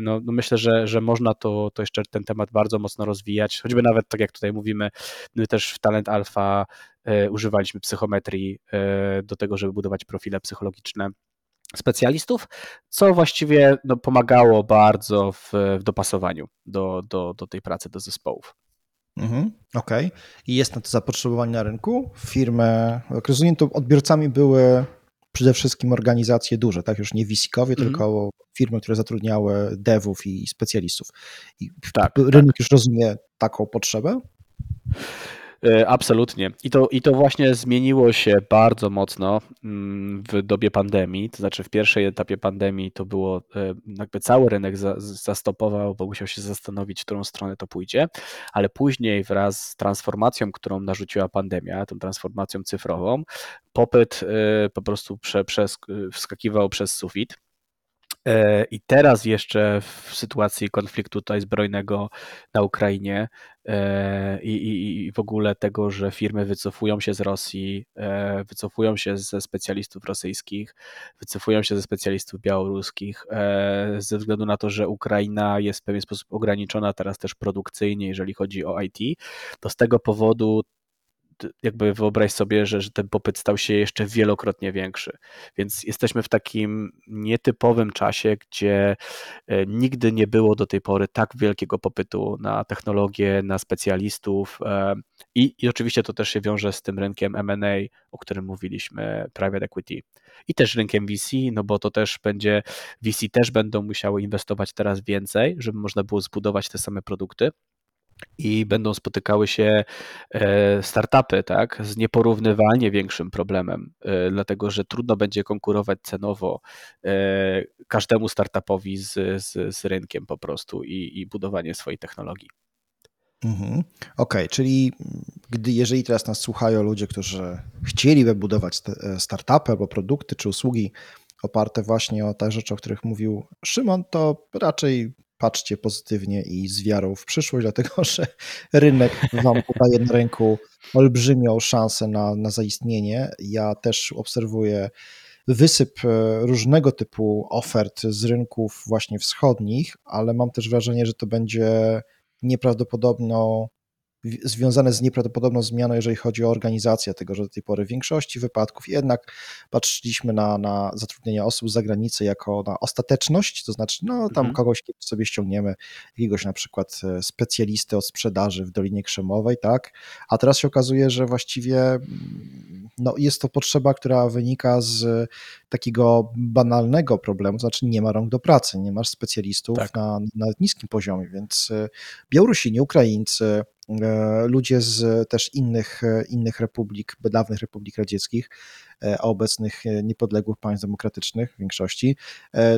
no, no, myślę, że, że można to, to jeszcze ten temat bardzo mocno rozwijać, choćby nawet tak jak tutaj mówimy, my też w Talent Alpha używaliśmy psychometrii do tego, żeby budować profile psychologiczne specjalistów, co właściwie no, pomagało bardzo w, w dopasowaniu do, do, do tej pracy, do zespołów. Mhm, Okej. Okay. I jest na to zapotrzebowanie na rynku? Firmy, jak rozumiem, to odbiorcami były przede wszystkim organizacje duże, tak? Już nie VC-kowie, mhm. tylko firmy, które zatrudniały devów i specjalistów. I tak, rynek tak. już rozumie taką potrzebę? E, absolutnie. I to, I to właśnie zmieniło się bardzo mocno mm, w dobie pandemii. To znaczy, w pierwszej etapie pandemii to było, e, jakby cały rynek zastopował, bo musiał się zastanowić, w którą stronę to pójdzie, ale później wraz z transformacją, którą narzuciła pandemia, tą transformacją cyfrową, popyt e, po prostu prze, wskakiwał przez sufit. E, I teraz jeszcze w sytuacji konfliktu tutaj zbrojnego na Ukrainie e, i, i, i, w ogóle tego, że firmy wycofują się z Rosji, e, wycofują się ze specjalistów rosyjskich, wycofują się ze specjalistów białoruskich, ze względu na to, że Ukraina jest w pewien sposób ograniczona teraz też produkcyjnie, jeżeli chodzi o IT, to z tego powodu jakby wyobraź sobie, że, że ten popyt stał się jeszcze wielokrotnie większy. Więc jesteśmy w takim nietypowym czasie, gdzie e, nigdy nie było do tej pory tak wielkiego popytu na technologię, na specjalistów e, i, i oczywiście to też się wiąże z tym rynkiem M&A, o którym mówiliśmy, private equity i też rynkiem VC, no bo to też będzie, VC też będą musiały inwestować teraz więcej, żeby można było zbudować te same produkty i będą spotykały się e, startupy tak, z nieporównywalnie większym problemem, e, dlatego że trudno będzie konkurować cenowo e, każdemu startupowi z, z, z rynkiem po prostu i, i budowanie swojej technologii. Mhm. Okej, okay, czyli gdy, jeżeli teraz nas słuchają ludzie, którzy chcieliby budować startupy albo produkty czy usługi oparte właśnie o te rzeczy, o których mówił Szymon, to raczej patrzcie pozytywnie i z wiarą w przyszłość, dlatego że rynek Wam podaje na rynku olbrzymią szansę na, na zaistnienie. Ja też obserwuję wysyp e, różnego typu ofert z rynków właśnie wschodnich, ale mam też wrażenie, że to będzie nieprawdopodobną związane z nieprawdopodobną zmianą, jeżeli chodzi o organizację tego, że do tej pory w większości wypadków jednak patrzyliśmy na, na zatrudnienie osób z zagranicy jako na ostateczność, to znaczy, no tam mhm. kogoś sobie ściągniemy, jakiegoś na przykład e, specjalisty od sprzedaży w Dolinie Krzemowej, tak, a teraz się okazuje, że właściwie mm, no, jest to potrzeba, która wynika z takiego banalnego problemu, to znaczy nie ma rąk do pracy, nie masz specjalistów tak. na, na niskim poziomie, więc e, Białorusini, Ukraińcy, ludzie z też innych, e, innych republik, dawnych republik radzieckich, e, a obecnych niepodległych państw demokratycznych w większości,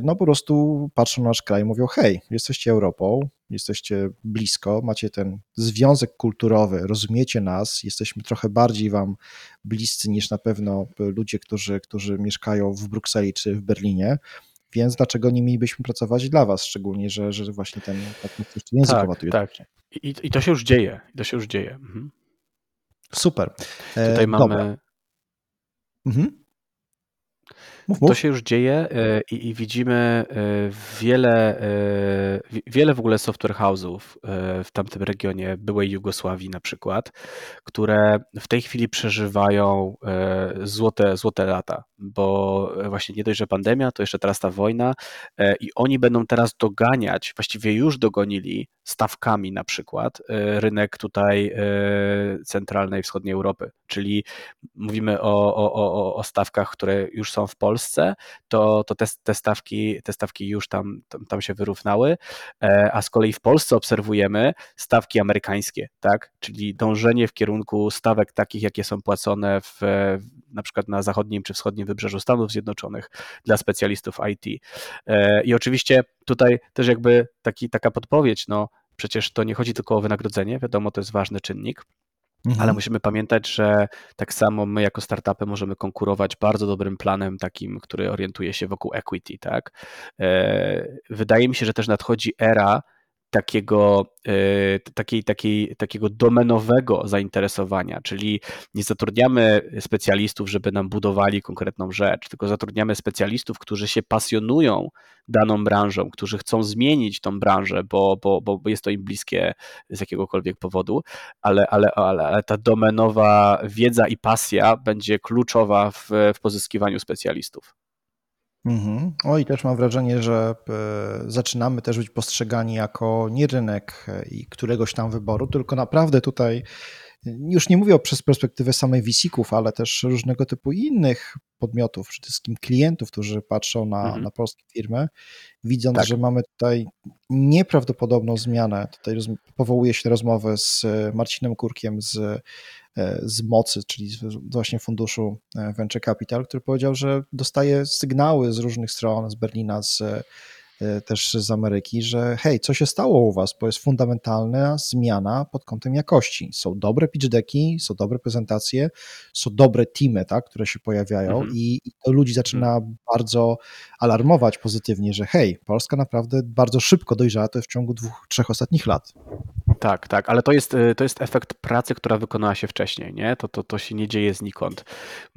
no po prostu patrzą na nasz kraj i mówią: hej, jesteście Europą, jesteście blisko, macie ten związek kulturowy, rozumiecie nas, jesteśmy trochę bardziej wam bliscy niż na pewno ludzie, którzy, którzy mieszkają w Brukseli czy w Berlinie. Więc dlaczego nie mielibyśmy pracować dla Was, szczególnie, że, że właśnie ten tak, językowa tak, tu jest. Tak, I, I to się już dzieje, to się już dzieje. Mhm. Super. E, Tutaj mamy... Mhm. Mów, mów. To się już dzieje e, i, i, widzimy e, wiele, e, wiele w ogóle software house'ów w tamtym regionie, byłej Jugosławii na przykład, które w tej chwili przeżywają złote, złote lata, bo właśnie nie dość, że pandemia, to jeszcze teraz ta wojna i oni będą teraz doganiać, właściwie już dogonili stawkami na przykład rynek tutaj centralnej, wschodniej Europy, czyli mówimy o, o, o, o stawkach, które już są w Polsce, Polsce, to, to te, te, stawki, te stawki już tam, tam, tam się wyrównały, e, a z kolei w Polsce obserwujemy stawki amerykańskie, tak? czyli dążenie w kierunku stawek takich, jakie są płacone w, na przykład na zachodnim czy wschodnim wybrzeżu Stanów Zjednoczonych dla specjalistów IT. E, I oczywiście tutaj też jakby taki, taka podpowiedź, no przecież to nie chodzi tylko o wynagrodzenie, wiadomo, to jest ważny czynnik, Mhm. Ale musimy pamiętać, że tak samo my jako startupy możemy konkurować bardzo dobrym planem takim, który orientuje się wokół equity, tak? E, wydaje mi się, że też nadchodzi era takiego, e, takiej, takiej, takiego domenowego zainteresowania, czyli nie zatrudniamy specjalistów, żeby nam budowali konkretną rzecz, tylko zatrudniamy specjalistów, którzy się pasjonują daną branżą, którzy chcą zmienić tą branżę, bo, bo, bo jest to im bliskie z jakiegokolwiek powodu, ale, ale, ale, ale ta domenowa wiedza i pasja będzie kluczowa w, w pozyskiwaniu specjalistów. Mhm. O i też mam wrażenie, że e, zaczynamy też być postrzegani jako nie rynek e, i któregoś tam wyboru, tylko naprawdę tutaj już nie mówię przez perspektywę samej wisików, ale też różnego typu innych podmiotów, przede wszystkim klientów, którzy patrzą na, mhm. na polskie firmy, widząc, tak. że mamy tutaj nieprawdopodobną zmianę. Tutaj roz, powołuje się rozmowę z Marcinem Kurkiem z, e, z Mocy, czyli z właśnie funduszu e, Venture Capital, który powiedział, że dostaje sygnały z różnych stron, z Berlina, z E, też z Ameryki, że hej, co się stało u was, bo jest fundamentalna zmiana pod kątem jakości. Są dobre pitch decki, są dobre prezentacje, są dobre teamy, tak, które się pojawiają mhm. i, i to ludzi zaczyna mhm. bardzo alarmować pozytywnie, że hej, Polska naprawdę bardzo szybko dojrzała to w ciągu dwóch, trzech ostatnich lat. Tak, tak, ale to jest, to jest efekt pracy, która wykonała się wcześniej, nie? To, to, to się nie dzieje znikąd.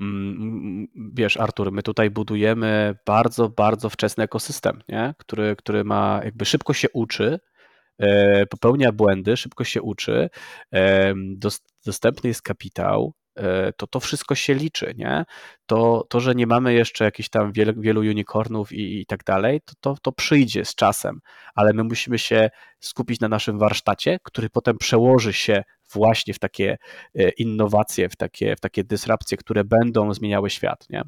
Mm, wiesz, Artur, my tutaj budujemy bardzo, bardzo wczesny ekosystem, nie? Który, który ma, jakby szybko się uczy, popełnia błędy, szybko się uczy, dostępny jest kapitał, E, to to wszystko się liczy, nie? To, to że nie mamy jeszcze jakichś tam wielu, unicornów i, i tak dalej, to, to, to przyjdzie z czasem, ale my musimy się skupić na naszym warsztacie, który potem przełoży się właśnie w takie e, innowacje, w takie, w takie dysrapcje, które będą zmieniały świat, nie?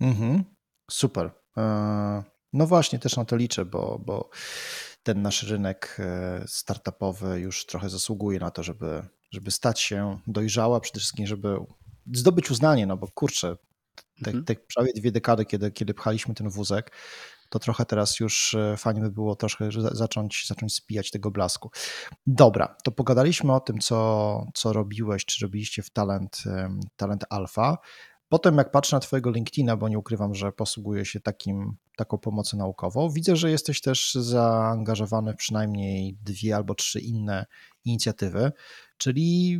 Mhm, super. E, no właśnie, też na to liczę, bo, bo ten nasz rynek startupowy już trochę zasługuje na to, żeby żeby stać się dojrzała, przede wszystkim, żeby zdobyć uznanie, no bo kurczę, te, mhm. te prawie dwie dekady, kiedy, kiedy pchaliśmy ten wózek, to trochę teraz już e, fajnie by było troszkę zacząć, zacząć spijać tego blasku. Dobra, to pogadaliśmy o tym, co, co robiłeś, czy robiliście w Talent, Talent Alpha. Potem jak patrzę na twojego LinkedIna, bo nie ukrywam, że posługuję się takim, taką pomocą naukową, widzę, że jesteś też zaangażowany w przynajmniej dwie albo trzy inne inicjatywy, czyli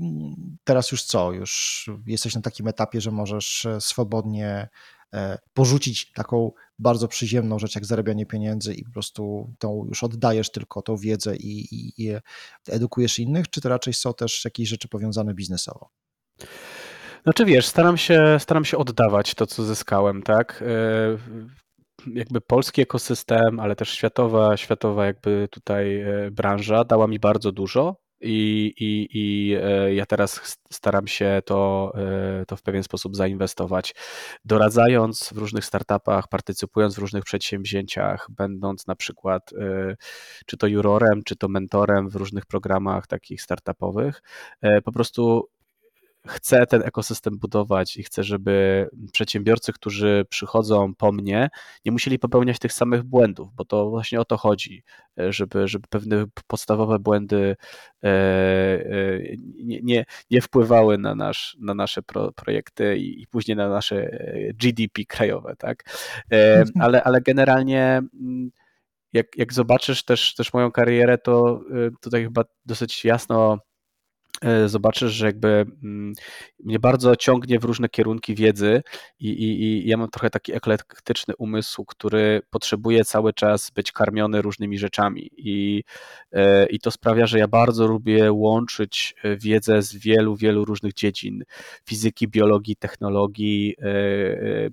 teraz już co? Już jesteś na takim etapie, że możesz swobodnie e, porzucić taką bardzo przyziemną rzecz jak zarabianie pieniędzy i po prostu tą już oddajesz tylko tą wiedzę i, i, i edukujesz innych, czy to raczej są też jakieś rzeczy powiązane biznesowo? Znaczy wiesz, staram się, staram się oddawać to, co zyskałem, tak? E, jakby polski ekosystem, ale też światowa, światowa jakby tutaj e, branża dała mi bardzo dużo i, i, i e, ja teraz staram się to, to w pewien sposób zainwestować, doradzając w różnych startupach, partycypując w różnych przedsięwzięciach, będąc na przykład czy to jurorem, czy to mentorem w różnych programach takich startupowych. Po prostu chcę ten ekosystem budować i chcę, żeby przedsiębiorcy, którzy przychodzą po mnie, nie musieli popełniać tych samych błędów, bo to właśnie o to chodzi, żeby, żeby pewne podstawowe błędy e, e, nie, nie, nie wpływały na, nasz, na nasze pro, projekty i, i później na nasze e, GDP krajowe, tak? Ale, ale generalnie mm, jak, jak zobaczysz też, też moją karierę, to tutaj chyba dosyć jasno E, zobaczysz, że jakby mm, mnie bardzo ciągnie w różne kierunki wiedzy i, i, i ja mam trochę taki eklektyczny umysł, który potrzebuje cały czas być karmiony różnymi rzeczami. I, e, i to sprawia, że ja bardzo lubię łączyć e, wiedzę z wielu, wielu różnych dziedzin. Fizyki, biologii, technologii,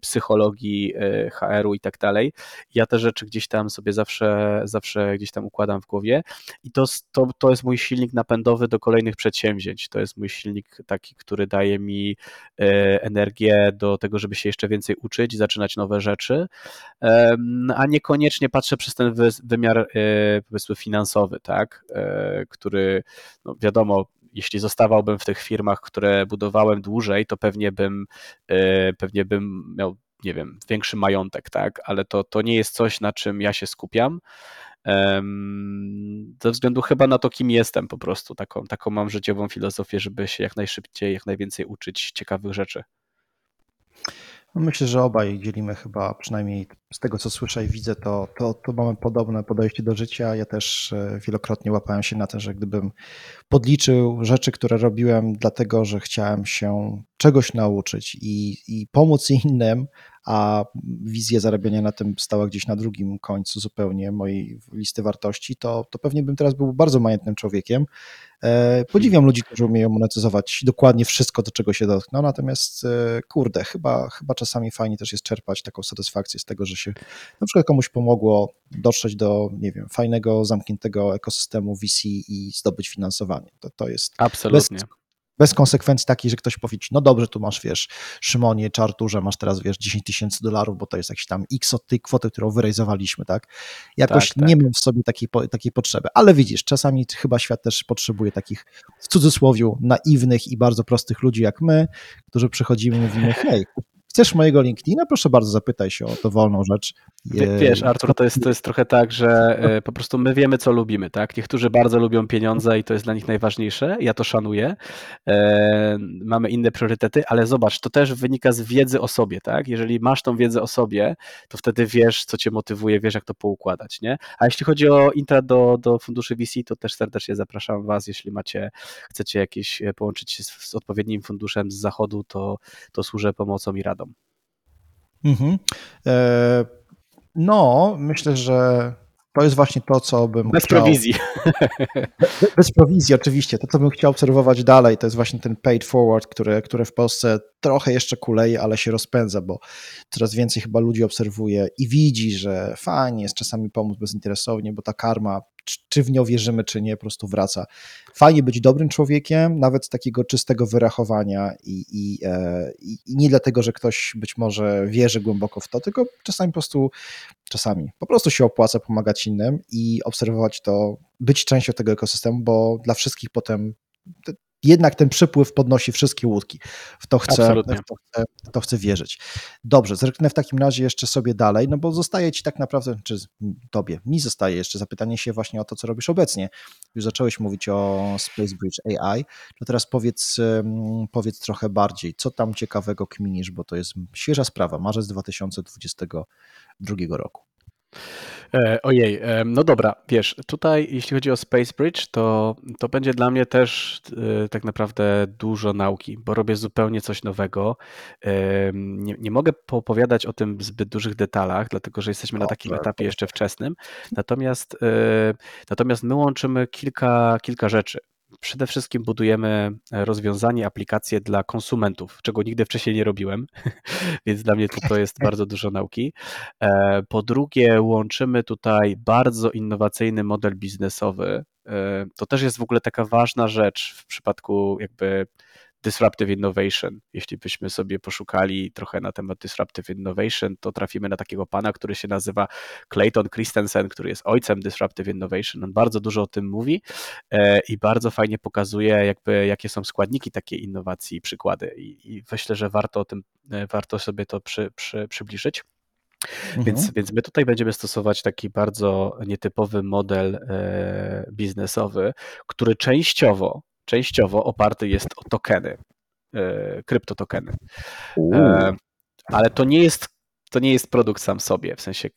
psychologii, HR-u i tak dalej. Ja te rzeczy gdzieś tam sobie zawsze, zawsze gdzieś tam układam w głowie. I to, to, to jest mój silnik napędowy do kolejnych przedsięwzięć przedsięwzięć. To jest mój silnik taki, który daje mi e, energię do tego, żeby się jeszcze więcej uczyć, zaczynać nowe rzeczy, a niekoniecznie patrzę przez ten wymiar e, powiedzmy finansowy, tak, e, który no wiadomo, jeśli zostawałbym w tych firmach, które budowałem dłużej, to pewnie bym, pewnie bym miał, nie wiem, większy majątek, tak, ale to, to nie jest coś, na czym ja się skupiam ze względu chyba na to, kim jestem po prostu. Taką, taką mam życiową filozofię, żeby się jak najszybciej, jak najwięcej uczyć ciekawych rzeczy. No myślę, że obaj dzielimy chyba, przynajmniej z tego co słyszę i widzę, to, to, to mamy podobne podejście do życia. Ja też e, wielokrotnie łapałem się na to, że gdybym podliczył rzeczy, które robiłem, dlatego że chciałem się czegoś nauczyć i, i pomóc innym, a wizja zarabiania na tym stała gdzieś na drugim końcu zupełnie mojej listy wartości, to, to pewnie bym teraz był bardzo majętnym człowiekiem. E, podziwiam ludzi, którzy umieją monetyzować dokładnie wszystko, do czego się dotkną, natomiast e, kurde, chyba, chyba czasami fajnie też jest czerpać taką satysfakcję z tego, że się na przykład komuś pomogło dotrzeć do, nie wiem, fajnego, zamkniętego ekosystemu VC i zdobyć finansowanie. To, to jest Absolutnie. Bez, bez konsekwencji takiej, że ktoś powie ci, no dobrze, tu masz, wiesz, Szymonie, czy Arturze, masz teraz, wiesz, 10 tysięcy dolarów, bo to jest jakiś tam x od tej kwoty, którą wyrejzowaliśmy, tak? Jakoś tak, tak. nie mam w sobie takiej, takiej potrzeby, ale widzisz, czasami chyba świat też potrzebuje takich, w cudzysłowie, naiwnych i bardzo prostych ludzi jak my, którzy przychodzimy i mówimy, hej, Chcesz mojego LinkedIna? Proszę bardzo, zapytaj się o to wolną rzecz. Wiesz, Artur, to jest, to jest trochę tak, że e, po prostu my wiemy, co lubimy, tak? Niektórzy bardzo lubią pieniądze i to jest dla nich najważniejsze. Ja to szanuję. E, mamy inne priorytety, ale zobacz, to też wynika z wiedzy o sobie, tak? Jeżeli masz tą wiedzę o sobie, to wtedy wiesz, co cię motywuje, wiesz, jak to poukładać, nie? A jeśli chodzi o intra do, do funduszy VC, to też serdecznie zapraszam Was, jeśli macie, chcecie jakieś e, połączyć się z, z odpowiednim funduszem z zachodu, to, to służę pomocą i radą. Mhm. E, no, myślę, że to jest właśnie to, co bym Bez chciał... prowizji. Bez prowizji, oczywiście. To, co bym chciał obserwować dalej, to jest właśnie ten paid forward, który, który w Polsce trochę jeszcze kuleje, ale się rozpędza, bo coraz więcej chyba ludzi obserwuje i widzi, że fajnie jest czasami pomóc bezinteresownie, bo ta karma, czy w nią wierzymy, czy nie, po prostu wraca. Fajnie być dobrym człowiekiem, nawet z takiego czystego wyrachowania i, e, i, i nie dlatego, że ktoś być może wierzy głęboko w to, tylko czasami po prostu czasami. Po prostu się opłaca pomagać innym i obserwować to, być częścią tego ekosystemu, bo dla wszystkich potem jednak ten przypływ podnosi wszystkie łódki. W to chcę, w to chcę, w to chcę wierzyć. Dobrze, zerknę w takim razie jeszcze sobie dalej, no bo zostaje ci tak naprawdę, czy tobie, mi zostaje jeszcze zapytanie się właśnie o to, co robisz obecnie. Już zacząłeś mówić o Space Bridge AI, no teraz powiedz, powiedz trochę bardziej, co tam ciekawego kminisz, bo to jest świeża sprawa, marzec 2022 roku. E, ojej, e, no dobra, wiesz, tutaj jeśli chodzi o Space Bridge, to, to będzie dla mnie też e, tak naprawdę dużo nauki, bo robię zupełnie coś nowego. Nie, nie mogę poopowiadać o tym w zbyt dużych detalach, dlatego że jesteśmy na takim etapie jeszcze wczesnym. Natomiast, natomiast my łączymy kilka, kilka rzeczy. Przede wszystkim budujemy e, rozwiązanie, aplikacje dla konsumentów, czego nigdy wcześniej nie robiłem, więc dla mnie to, to jest bardzo dużo nauki. E, po drugie, łączymy tutaj bardzo innowacyjny model biznesowy. E, to też jest w ogóle taka ważna rzecz w przypadku jakby Disruptive Innovation. Jeśli byśmy sobie poszukali trochę na temat Disruptive Innovation, to trafimy na takiego pana, który się nazywa Clayton Christensen, który jest ojcem Disruptive Innovation. On bardzo dużo o tym mówi e, i bardzo fajnie pokazuje, jakby, jakie są składniki takiej innowacji i przykłady. I, i myślę, że warto o tym, e, warto sobie to przy, przy, przybliżyć. Mhm. Więc, więc my tutaj będziemy stosować taki bardzo nietypowy model e, biznesowy, który częściowo częściowo oparty jest o tokeny, e, kryptotokeny. E, ale to nie jest to nie jest produkt sam sobie, w sensie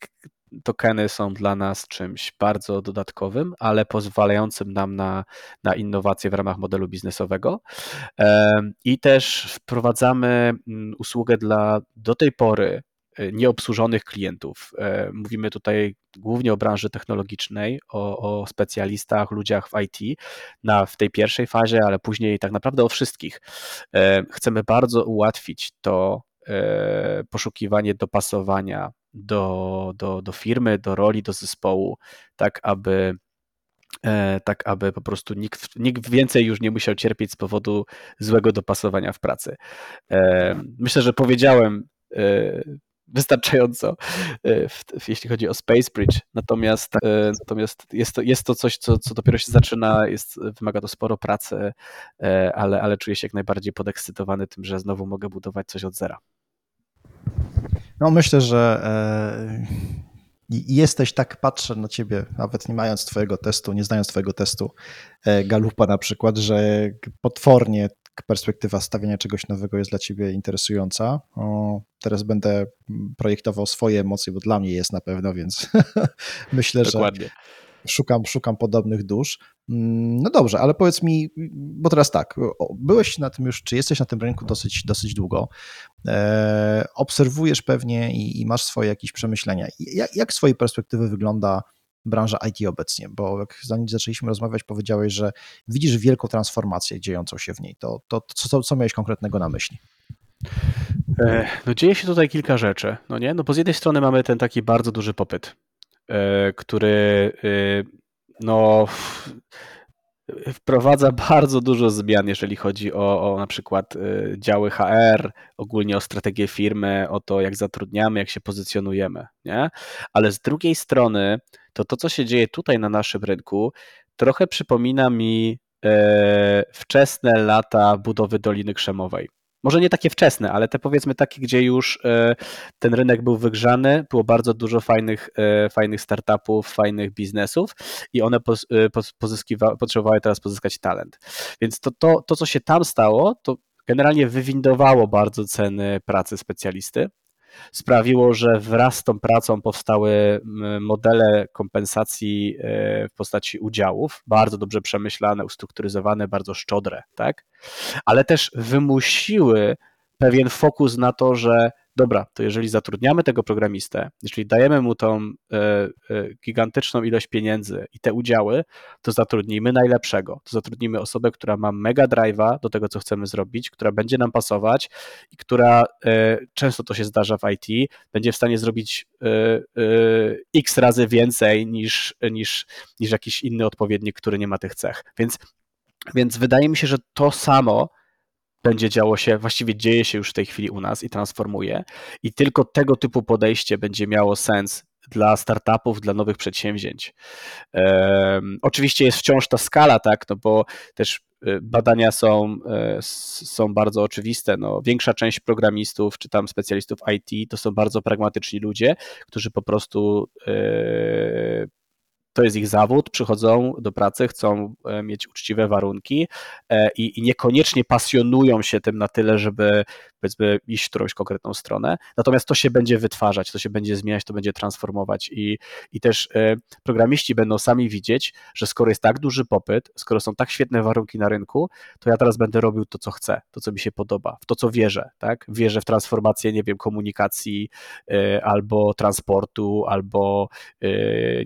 tokeny są dla nas czymś bardzo dodatkowym, ale pozwalającym nam na, na innowacje w ramach modelu biznesowego. E, I też wprowadzamy mm, usługę dla do tej pory nieobsłużonych klientów. E, mówimy tutaj głównie o branży technologicznej, o, o, specjalistach, ludziach w IT na, w tej pierwszej fazie, ale później tak naprawdę o wszystkich. E, chcemy bardzo ułatwić to poszukiwanie dopasowania do, do, do firmy, do roli, do zespołu, tak aby tak aby po prostu nikt, nikt więcej już nie musiał cierpieć z powodu złego dopasowania w pracy. Myślę, że powiedziałem wystarczająco, e, jeśli chodzi o Space Bridge. Natomiast, tak. e, natomiast jest, to, jest to coś, co, co dopiero się zaczyna, jest, wymaga to sporo pracy, e, ale, ale czuję się jak najbardziej podekscytowany tym, że znowu mogę budować coś od zera. No myślę, że jesteś tak, patrzę na ciebie, nawet nie mając twojego testu, nie znając twojego testu Galupa na przykład, że potwornie perspektywa stawiania czegoś nowego jest dla ciebie interesująca. O, teraz będę projektował swoje emocje, bo dla mnie jest na pewno, więc myślę, Dokładnie. że szukam, szukam podobnych dusz. Mm, no dobrze, ale powiedz mi, bo teraz tak, byłeś na tym już, czy jesteś na tym rynku dosyć, dosyć długo, e, obserwujesz pewnie i, i, masz swoje jakieś przemyślenia. Jak, jak z twojej perspektywy wygląda branża IT obecnie? Bo jak zanim zaczęliśmy rozmawiać, powiedziałeś, że widzisz wielką transformację dziejącą się w niej. To, to, co, co miałeś konkretnego na myśli? E, no dzieje się tutaj kilka rzeczy, no nie? No bo z jednej strony mamy ten taki bardzo duży popyt, e, który e, no wprowadza bardzo dużo zmian, jeżeli chodzi o, o na przykład działy HR, ogólnie o strategię firmy, o to, jak zatrudniamy, jak się pozycjonujemy, nie? Ale z drugiej strony to to, co się dzieje tutaj na naszym rynku, trochę przypomina mi e, wczesne lata budowy Doliny Krzemowej. Może nie takie wczesne, ale te powiedzmy takie, gdzie już e, ten rynek był wygrzany, było bardzo dużo fajnych, e, fajnych startupów, fajnych biznesów i one potrzebowały teraz pozyskać talent. Więc to, to, to, co się tam stało, to generalnie wywindowało bardzo ceny pracy specjalisty sprawiło, że wraz z tą pracą powstały modele kompensacji e, w postaci udziałów, bardzo dobrze przemyślane, ustrukturyzowane, bardzo szczodre, tak? Ale też wymusiły pewien fokus na to, że dobra, to jeżeli zatrudniamy tego programistę, jeżeli dajemy mu tą e, e, gigantyczną ilość pieniędzy i te udziały, to zatrudnijmy najlepszego. To zatrudnimy osobę, która ma mega drive'a do tego, co chcemy zrobić, która będzie nam pasować i która e, często to się zdarza w IT, będzie w stanie zrobić x razy więcej niż, niż, niż jakiś inny odpowiednik, który nie ma tych cech. Więc, więc wydaje mi się, że to samo będzie działo się, właściwie dzieje się już w tej chwili u nas i transformuje. I tylko tego typu podejście będzie miało sens dla startupów, dla nowych przedsięwzięć. Um, oczywiście jest wciąż ta skala, tak, no bo też y, badania są, y, są bardzo oczywiste. No, większa część programistów czy tam specjalistów IT to są bardzo pragmatyczni ludzie, którzy po prostu yy, to jest ich zawód, przychodzą do pracy, chcą e, mieć uczciwe warunki e, i, i niekoniecznie pasjonują się tym na tyle, żeby powiedzmy iść w którąś konkretną stronę. Natomiast to się będzie wytwarzać, to się będzie zmieniać, to będzie transformować i, i też e, programiści będą sami widzieć, że skoro jest tak duży popyt, skoro są tak świetne warunki na rynku, to ja teraz będę robił to, co chcę, to, co mi się podoba, w to, co wierzę, tak? Wierzę w transformację, nie wiem, komunikacji albo transportu, albo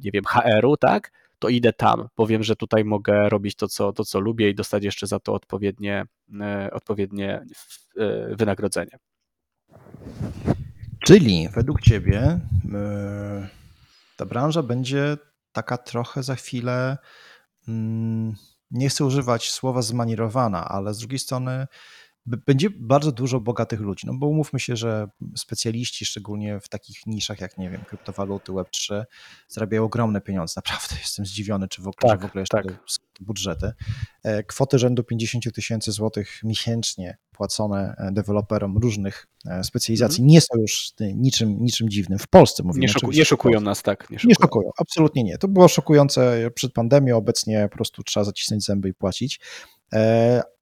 nie wiem, HR-u, tak, to idę tam, bo wiem, że tutaj mogę robić to, co, to, co lubię i dostać jeszcze za to odpowiednie, e, odpowiednie e, wynagrodzenie. Czyli według Ciebie e, ta branża będzie taka trochę za chwilę, mm, nie chcę używać słowa zmanierowana, ale z drugiej strony będzie bardzo dużo bogatych ludzi, no bo umówmy się, że specjaliści, szczególnie w takich niszach jak, nie wiem, kryptowaluty, Web3, zarabiają ogromne pieniądze. Naprawdę jestem zdziwiony, czy w ogóle, tak, w ogóle jeszcze tak. budżety. E, kwoty rzędu 50 tysięcy złotych miesięcznie płacone e, deweloperom różnych e, specjalizacji mm. nie są już niczym, niczym dziwnym. W Polsce mówimy. Nie, szoku, nie szokują nas, tak. Nie szokują. nie szokują, absolutnie nie. To było szokujące przed pandemią, obecnie po prostu trzeba zacisnąć zęby i płacić.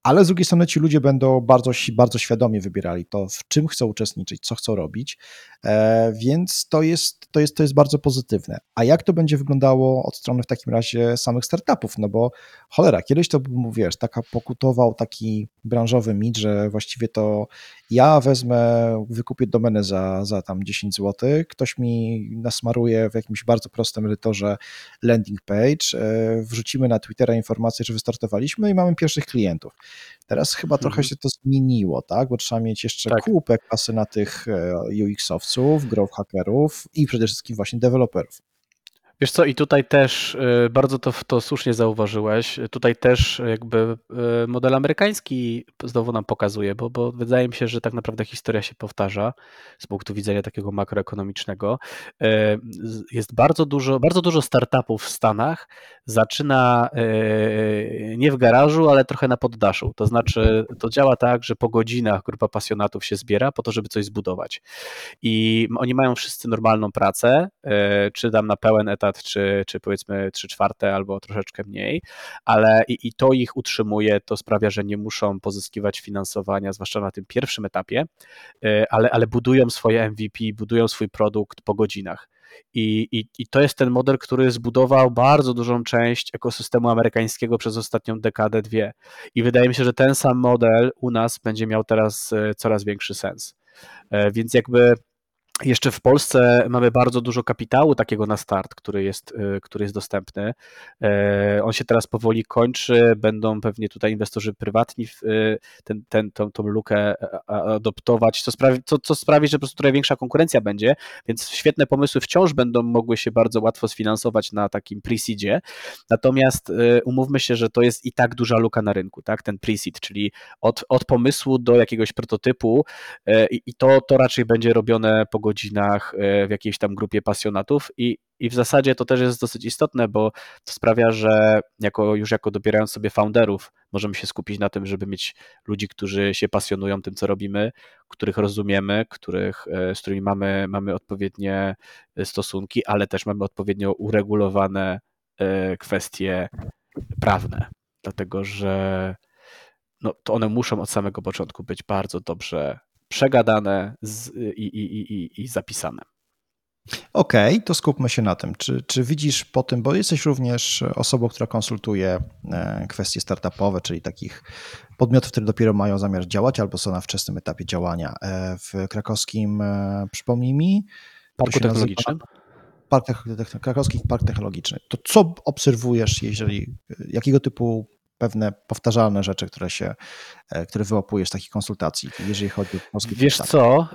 Ale z drugiej strony ci ludzie będą bardzo, bardzo świadomie wybierali to, w czym chcą uczestniczyć, co chcą robić, e, więc to jest, to, jest, to jest bardzo pozytywne. A jak to będzie wyglądało od strony w takim razie samych startupów? No bo cholera, kiedyś to był, wiesz, taka pokutował taki branżowy mit, że właściwie to ja wezmę, wykupię domenę za, za tam 10 zł, ktoś mi nasmaruje w jakimś bardzo prostym edytorze landing page, e, wrzucimy na Twittera informację, że wystartowaliśmy i mamy pierwszych klientów. Teraz chyba trochę mhm. się to zmieniło, tak? Bo trzeba mieć jeszcze tak. kupę kasy na tych e, UX-owców, growth hackerów i przede wszystkim właśnie deweloperów. Wiesz co, i tutaj też y, bardzo to, to słusznie zauważyłeś. Tutaj też jakby y, model amerykański znowu nam pokazuje, bo, bo wydaje mi się, że tak naprawdę historia się powtarza z punktu widzenia takiego makroekonomicznego. Y, jest bardzo dużo, bardzo dużo startupów w Stanach zaczyna nie w garażu, ale trochę na poddaszu. To znaczy, to działa tak, że po godzinach grupa pasjonatów się zbiera po to, żeby coś zbudować. I oni mają wszyscy normalną pracę, czy tam na pełen etat czy, czy powiedzmy 3 czwarte albo troszeczkę mniej, ale i, i to ich utrzymuje, to sprawia, że nie muszą pozyskiwać finansowania, zwłaszcza na tym pierwszym etapie, e, ale, ale budują swoje MVP, budują swój produkt po godzinach. I, i, I to jest ten model, który zbudował bardzo dużą część ekosystemu amerykańskiego przez ostatnią dekadę, dwie. I wydaje mi się, że ten sam model u nas będzie miał teraz e, coraz większy sens. E, więc jakby jeszcze w Polsce mamy bardzo dużo kapitału takiego na start, który jest, y, który jest dostępny. E, on się teraz powoli kończy, będą pewnie tutaj inwestorzy prywatni y, ten, ten, tą, tą lukę adoptować, co sprawi, co, co sprawi, że po prostu trochę większa konkurencja będzie, więc świetne pomysły wciąż będą mogły się bardzo łatwo sfinansować na takim pre-seedzie. Natomiast y, umówmy się, że to jest i tak duża luka na rynku, tak? ten pre-seed, czyli od, od pomysłu do jakiegoś prototypu e, i to, to raczej będzie robione po godzinach e, w jakiejś tam grupie pasjonatów i, i w zasadzie to też jest dosyć istotne, bo to sprawia, że jako, już jako dobierając sobie founderów, możemy się skupić na tym, żeby mieć ludzi, którzy się pasjonują tym, co robimy, których rozumiemy, których, e, z którymi mamy, mamy odpowiednie e, stosunki, ale też mamy odpowiednio uregulowane kwestie prawne, dlatego że no, to one muszą od samego początku być bardzo dobrze przegadane z, i, i, i, i zapisane. Okej, okay, to skupmy się na tym. Czy, czy widzisz po tym, bo jesteś również osobą, która konsultuje e, kwestie startupowe, czyli takich podmiotów, które dopiero mają zamiar działać albo są na wczesnym etapie działania. E, w krakowskim, e, przypomnij mi, Parku Technologicznym. Park, krakowski Park Technologiczny. To co obserwujesz, jeżeli, jakiego typu pewne powtarzalne rzeczy, które się, które wyłapujesz z takich konsultacji, jeżeli chodzi o polskie Wiesz co,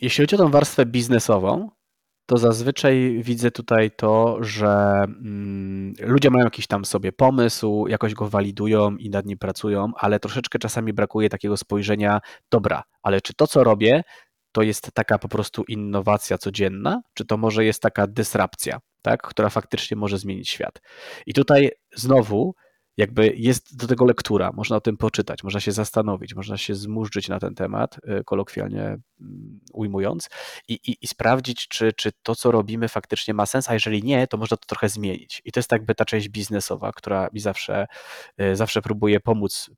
jeśli chodzi o tą warstwę biznesową, to zazwyczaj widzę tutaj to, że mm, ludzie mają jakiś tam sobie pomysł, jakoś go walidują i nad nim pracują, ale troszeczkę czasami brakuje takiego spojrzenia, dobra, ale czy to, co robię, to jest taka po prostu innowacja codzienna, czy to może jest taka dysrapcja, tak, która faktycznie może zmienić świat. I tutaj znowu jakby jest do tego lektura, można o tym poczytać, można się zastanowić, można się zmurzyć na ten temat, y, kolokwialnie mm, ujmując, i, i, i, sprawdzić, czy, czy to, co robimy, faktycznie ma sens, a jeżeli nie, to można to trochę zmienić. I to jest jakby ta część biznesowa, która mi zawsze, y, zawsze próbuje pomóc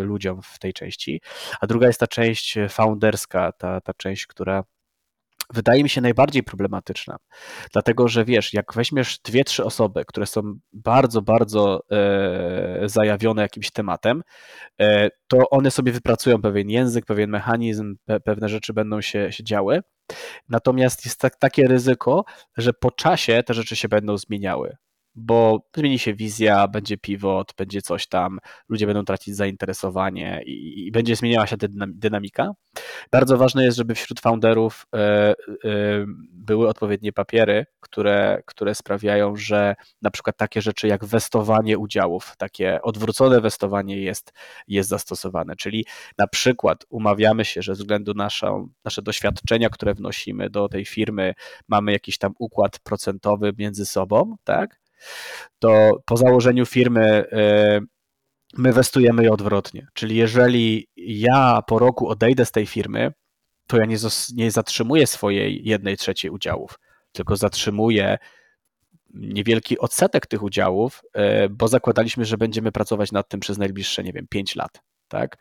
y, ludziom w tej części. A druga jest ta część founderska, ta, ta część, która wydaje mi się najbardziej problematyczna. Dlatego, że wiesz, jak weźmiesz dwie, trzy osoby, które są bardzo, bardzo e, zajawione jakimś tematem, e, to one sobie wypracują pewien język, pewien mechanizm, pe, pewne rzeczy będą się, się działy. Natomiast jest tak, takie ryzyko, że po czasie te rzeczy się będą zmieniały bo zmieni się wizja, będzie pivot, będzie coś tam, ludzie będą tracić zainteresowanie i, i będzie zmieniała się dynamika. Bardzo ważne jest, żeby wśród founderów e, e, były odpowiednie papiery, które, które sprawiają, że na przykład takie rzeczy jak westowanie udziałów, takie odwrócone westowanie jest, jest zastosowane, czyli na przykład umawiamy się, że ze względu na nasze doświadczenia, które wnosimy do tej firmy, mamy jakiś tam układ procentowy między sobą, tak? To po założeniu firmy e, my westujemy je odwrotnie. Czyli jeżeli ja po roku odejdę z tej firmy, to ja nie, nie zatrzymuję swojej jednej trzeciej udziałów, tylko zatrzymuję niewielki odsetek tych udziałów, e, bo zakładaliśmy, że będziemy pracować nad tym przez najbliższe, nie wiem, 5 lat tak?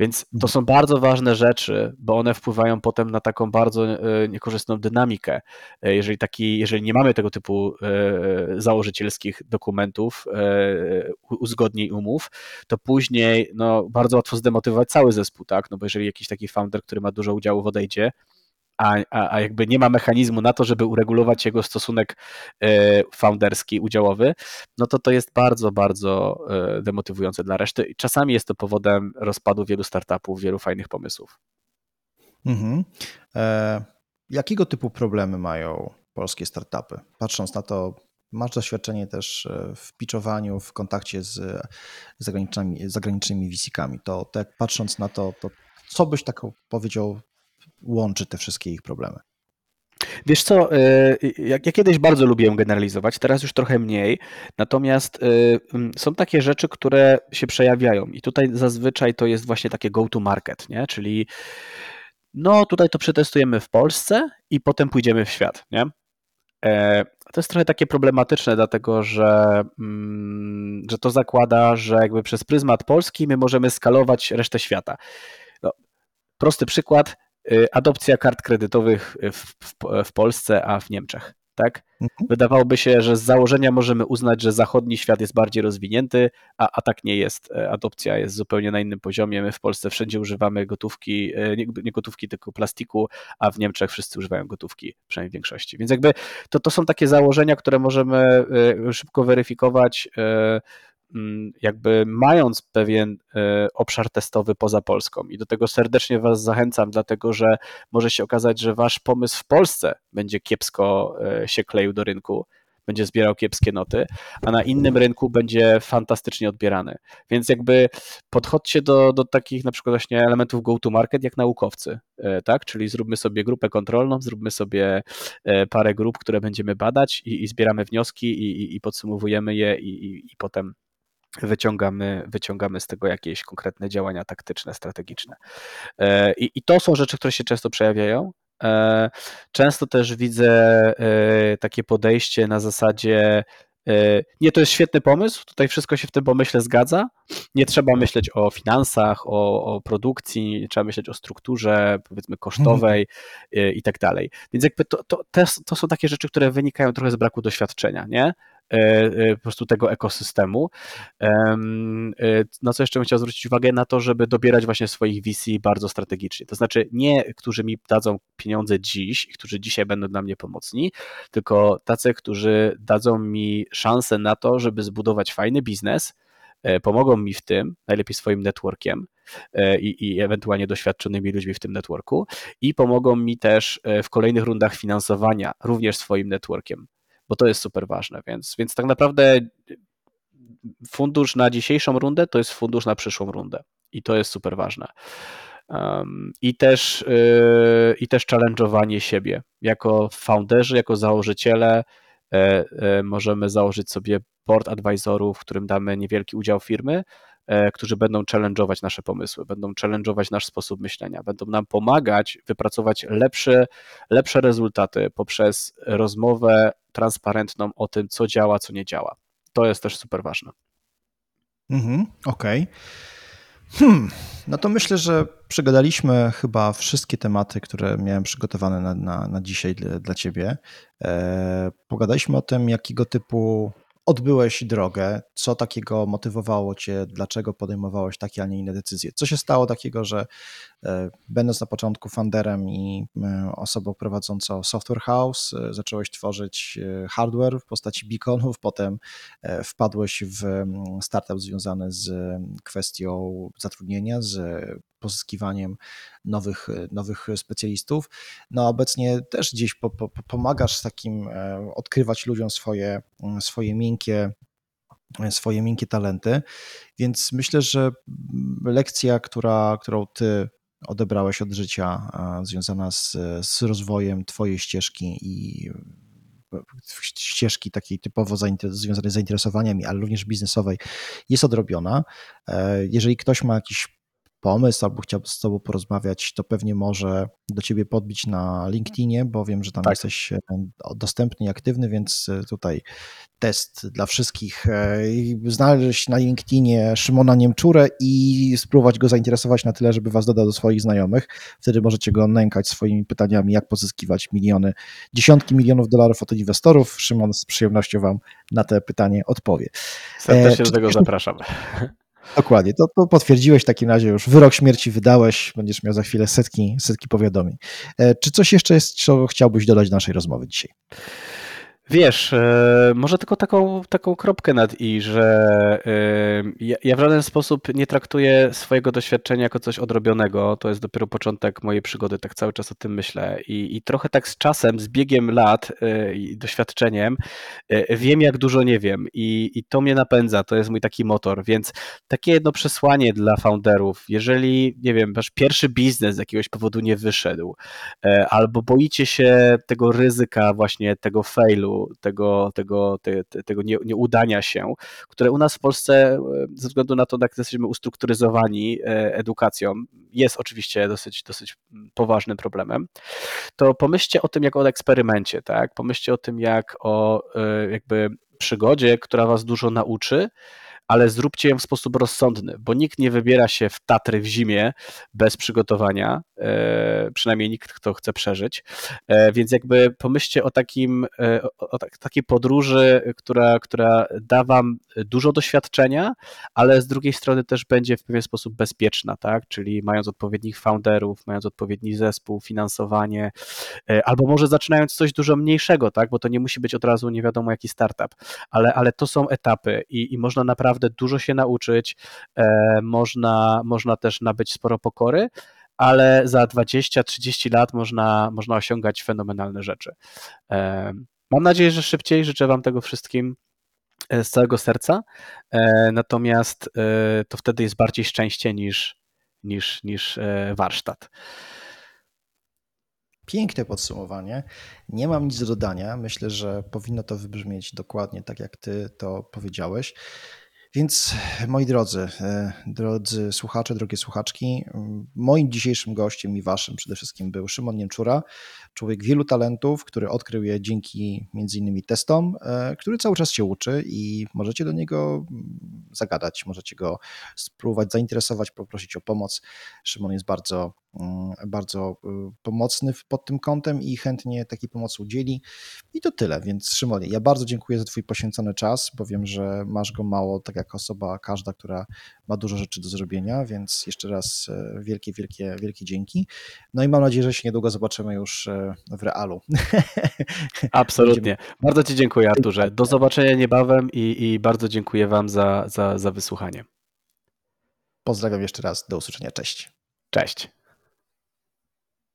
Więc to są bardzo ważne rzeczy, bo one wpływają potem na taką bardzo e, niekorzystną dynamikę. E, jeżeli, taki, jeżeli nie mamy tego typu e, założycielskich dokumentów, uzgodnień umów, to później no, bardzo łatwo zdemotywować cały zespół, tak? No bo jeżeli jakiś taki founder, który ma dużo udziałów odejdzie, a, a, a jakby nie ma mechanizmu na to, żeby uregulować jego stosunek e, founderski, udziałowy, no to to jest bardzo, bardzo e, demotywujące dla reszty czasami jest to powodem rozpadu wielu startupów, wielu fajnych pomysłów. Mhm. E, jakiego typu problemy mają polskie startupy? Patrząc na to, masz doświadczenie też e, w pitchowaniu, w kontakcie z zagranicznymi, zagranicznymi VC-kami. To, to patrząc na to, to co byś tak powiedział łączy te wszystkie ich problemy? Wiesz co, e, ja, kiedyś bardzo lubiłem generalizować, teraz już trochę mniej, natomiast e, są takie rzeczy, które się przejawiają i tutaj zazwyczaj to jest właśnie takie go to market, nie? czyli no tutaj to przetestujemy w Polsce i potem pójdziemy w świat, nie? E, to jest trochę takie problematyczne, dlatego że, mm, że to zakłada, że jakby przez pryzmat Polski my możemy skalować resztę świata. No, prosty przykład, adopcja kart kredytowych w, w, w Polsce, a w Niemczech. Tak? Mhm. Wydawałoby się, że z założenia możemy uznać, że zachodni świat jest bardziej rozwinięty, a, a tak nie jest. E, adopcja jest zupełnie na innym poziomie. My w Polsce wszędzie używamy gotówki, e, nie, nie gotówki, tylko plastiku, a w Niemczech wszyscy używają gotówki, przynajmniej w większości. Więc jakby to, to są takie założenia, które możemy e, szybko weryfikować jakby mając pewien e, obszar testowy poza Polską. I do tego serdecznie Was zachęcam, dlatego że może się okazać, że Wasz pomysł w Polsce będzie kiepsko e, się kleił do rynku, będzie zbierał kiepskie noty, a na innym rynku będzie fantastycznie odbierany. Więc jakby podchodźcie do, do takich na przykład właśnie elementów go-to-market jak naukowcy, e, tak? Czyli zróbmy sobie grupę kontrolną, zróbmy sobie parę grup, które będziemy badać i, i zbieramy wnioski i, i, i podsumowujemy je i, i potem wyciągamy, wyciągamy z tego jakieś konkretne działania taktyczne, strategiczne. E, I, I to są rzeczy, które się często przejawiają. E, często też widzę e, takie podejście na zasadzie nie, to jest świetny pomysł, tutaj wszystko się w tym pomyśle zgadza. Nie trzeba myśleć o finansach, o, o produkcji, trzeba myśleć o strukturze, powiedzmy, kosztowej mhm. i tak dalej. Więc jakby to, to, to są takie rzeczy, które wynikają trochę z braku doświadczenia, nie? E, e, po prostu tego ekosystemu. E, na co jeszcze bym chciał zwrócić uwagę, na to, żeby dobierać właśnie swoich VC bardzo strategicznie. To znaczy nie, którzy mi dadzą pieniądze dziś, którzy dzisiaj będą dla mnie pomocni, tylko tacy, którzy dadzą mi szansę na to, żeby zbudować fajny biznes, pomogą mi w tym, najlepiej swoim networkiem, i, i, ewentualnie doświadczonymi ludźmi w tym networku i pomogą mi też w kolejnych rundach finansowania również swoim networkiem bo to jest super ważne. Więc, więc tak naprawdę fundusz na dzisiejszą rundę to jest fundusz na przyszłą rundę i to jest super ważne. Um, I też, yy, i też challenge'owanie siebie. Jako founderzy, jako założyciele yy, yy, możemy założyć sobie board advisorów, w którym damy niewielki udział firmy, którzy będą challenge'ować nasze pomysły, będą challenge'ować nasz sposób myślenia, będą nam pomagać wypracować lepsze, lepsze rezultaty poprzez rozmowę transparentną o tym, co działa, co nie działa. To jest też super ważne. Mhm, Okej. Okay. Hmm, no to myślę, że przegadaliśmy chyba wszystkie tematy, które miałem przygotowane na, na, na dzisiaj dla, dla Ciebie. E, pogadaliśmy o tym, jakiego typu odbyłeś drogę, co takiego motywowało cię, dlaczego podejmowałeś takie, a nie inne decyzje? Co się stało takiego, że będąc na początku funderem i e, osobą prowadzącą software house, e, zacząłeś tworzyć hardware w postaci beaconów, potem wpadłeś w startup związany z kwestią zatrudnienia, z pozyskiwaniem nowych, nowych specjalistów. No obecnie też gdzieś po, po, pomagasz takim odkrywać ludziom swoje, swoje miękkie swoje miękkie talenty, więc myślę, że lekcja, która, którą ty odebrałeś od życia, związana z, z rozwojem twojej ścieżki i ścieżki takiej typowo związanej z zainteresowaniami, ale również biznesowej, jest odrobiona. E, jeżeli ktoś ma jakiś pomysł albo chciałby z Tobą porozmawiać, to pewnie może do Ciebie podbić na LinkedInie, bo wiem, że tam tak. jesteś e, dostępny i aktywny, więc e, tutaj test dla wszystkich. E, znaleźć na LinkedInie Szymona Niemczurę i spróbować go zainteresować na tyle, żeby Was dodał do swoich znajomych. Wtedy możecie go nękać swoimi pytaniami, jak pozyskiwać miliony, dziesiątki milionów dolarów od inwestorów. Szymon z przyjemnością Wam na te pytanie odpowie. Serdecznie do tego zapraszam. Dokładnie, to, to, potwierdziłeś w takim razie już. Wyrok śmierci wydałeś, będziesz miał za chwilę setki, setki powiadomień. E, czy coś jeszcze jest, co chciałbyś dodać do naszej rozmowy dzisiaj? Wiesz, e, może tylko taką, taką kropkę nad i, że e, ja, w żaden sposób nie traktuję swojego doświadczenia jako coś odrobionego. To jest dopiero początek mojej przygody, tak cały czas o tym myślę. I, i trochę tak z czasem, z biegiem lat e, i doświadczeniem wiem, jak dużo nie wiem. I, I to mnie napędza, to jest mój taki motor. Więc takie jedno przesłanie dla founderów, jeżeli, nie wiem, wasz pierwszy biznes z jakiegoś powodu nie wyszedł, albo boicie się tego ryzyka, właśnie tego failu, tego, tego, te, tego nie, nieudania się, które u nas w Polsce, e, ze względu na to, jak jesteśmy ustrukturyzowani e, edukacją, jest oczywiście dosyć, dosyć poważnym problemem, to pomyślcie o tym jak o eksperymencie, tak? Pomyślcie o tym jak o e, jakby przygodzie, która was dużo nauczy, ale zróbcie ją w sposób rozsądny, bo nikt nie wybiera się w Tatry w zimie bez przygotowania, e, przynajmniej nikt, kto chce przeżyć, e, więc jakby pomyślcie o takim, e, o takiej podróży, która, która da wam dużo doświadczenia, ale z drugiej strony też będzie w pewien sposób bezpieczna, tak, czyli mając odpowiednich founderów, mając odpowiedni zespół, finansowanie, albo może zaczynając coś dużo mniejszego, tak, bo to nie musi być od razu nie wiadomo jaki startup, ale, ale to są etapy i, i można naprawdę naprawdę dużo się nauczyć, e, można, można też nabyć sporo pokory, ale za 20-30 lat można, można osiągać fenomenalne rzeczy. E, mam nadzieję, że szybciej. Życzę Wam tego wszystkim e, z całego serca. Natomiast to wtedy jest bardziej szczęście niż, niż, niż warsztat. Piękne podsumowanie. Nie mam nic do dodania. Myślę, że powinno to wybrzmieć dokładnie tak, jak ty to powiedziałeś. Więc moi drodzy, e, drodzy słuchacze, drogie słuchaczki, moim dzisiejszym gościem i waszym przede wszystkim był Szymon Niemczura, człowiek wielu talentów, który odkrył je dzięki między innymi testom, e, który cały czas się uczy i możecie do niego zagadać, możecie go spróbować zainteresować, poprosić o pomoc. Szymon jest bardzo, bardzo e, pomocny pod tym kątem i chętnie takiej pomocy udzieli. I to tyle, więc Szymonie, ja bardzo dziękuję za twój poświęcony czas, bo wiem, że masz go mało, tak jak osoba każda, która ma dużo rzeczy do zrobienia, więc jeszcze raz e, wielkie, wielkie, wielkie dzięki. No i mam nadzieję, że się niedługo zobaczymy już e, w realu. Absolutnie. Bardzo Ci dziękuję, Arturze. Do zobaczenia niebawem i, i bardzo dziękuję Wam za, za, za wysłuchanie. Pozdrawiam jeszcze raz. Do usłyszenia. Cześć. Cześć.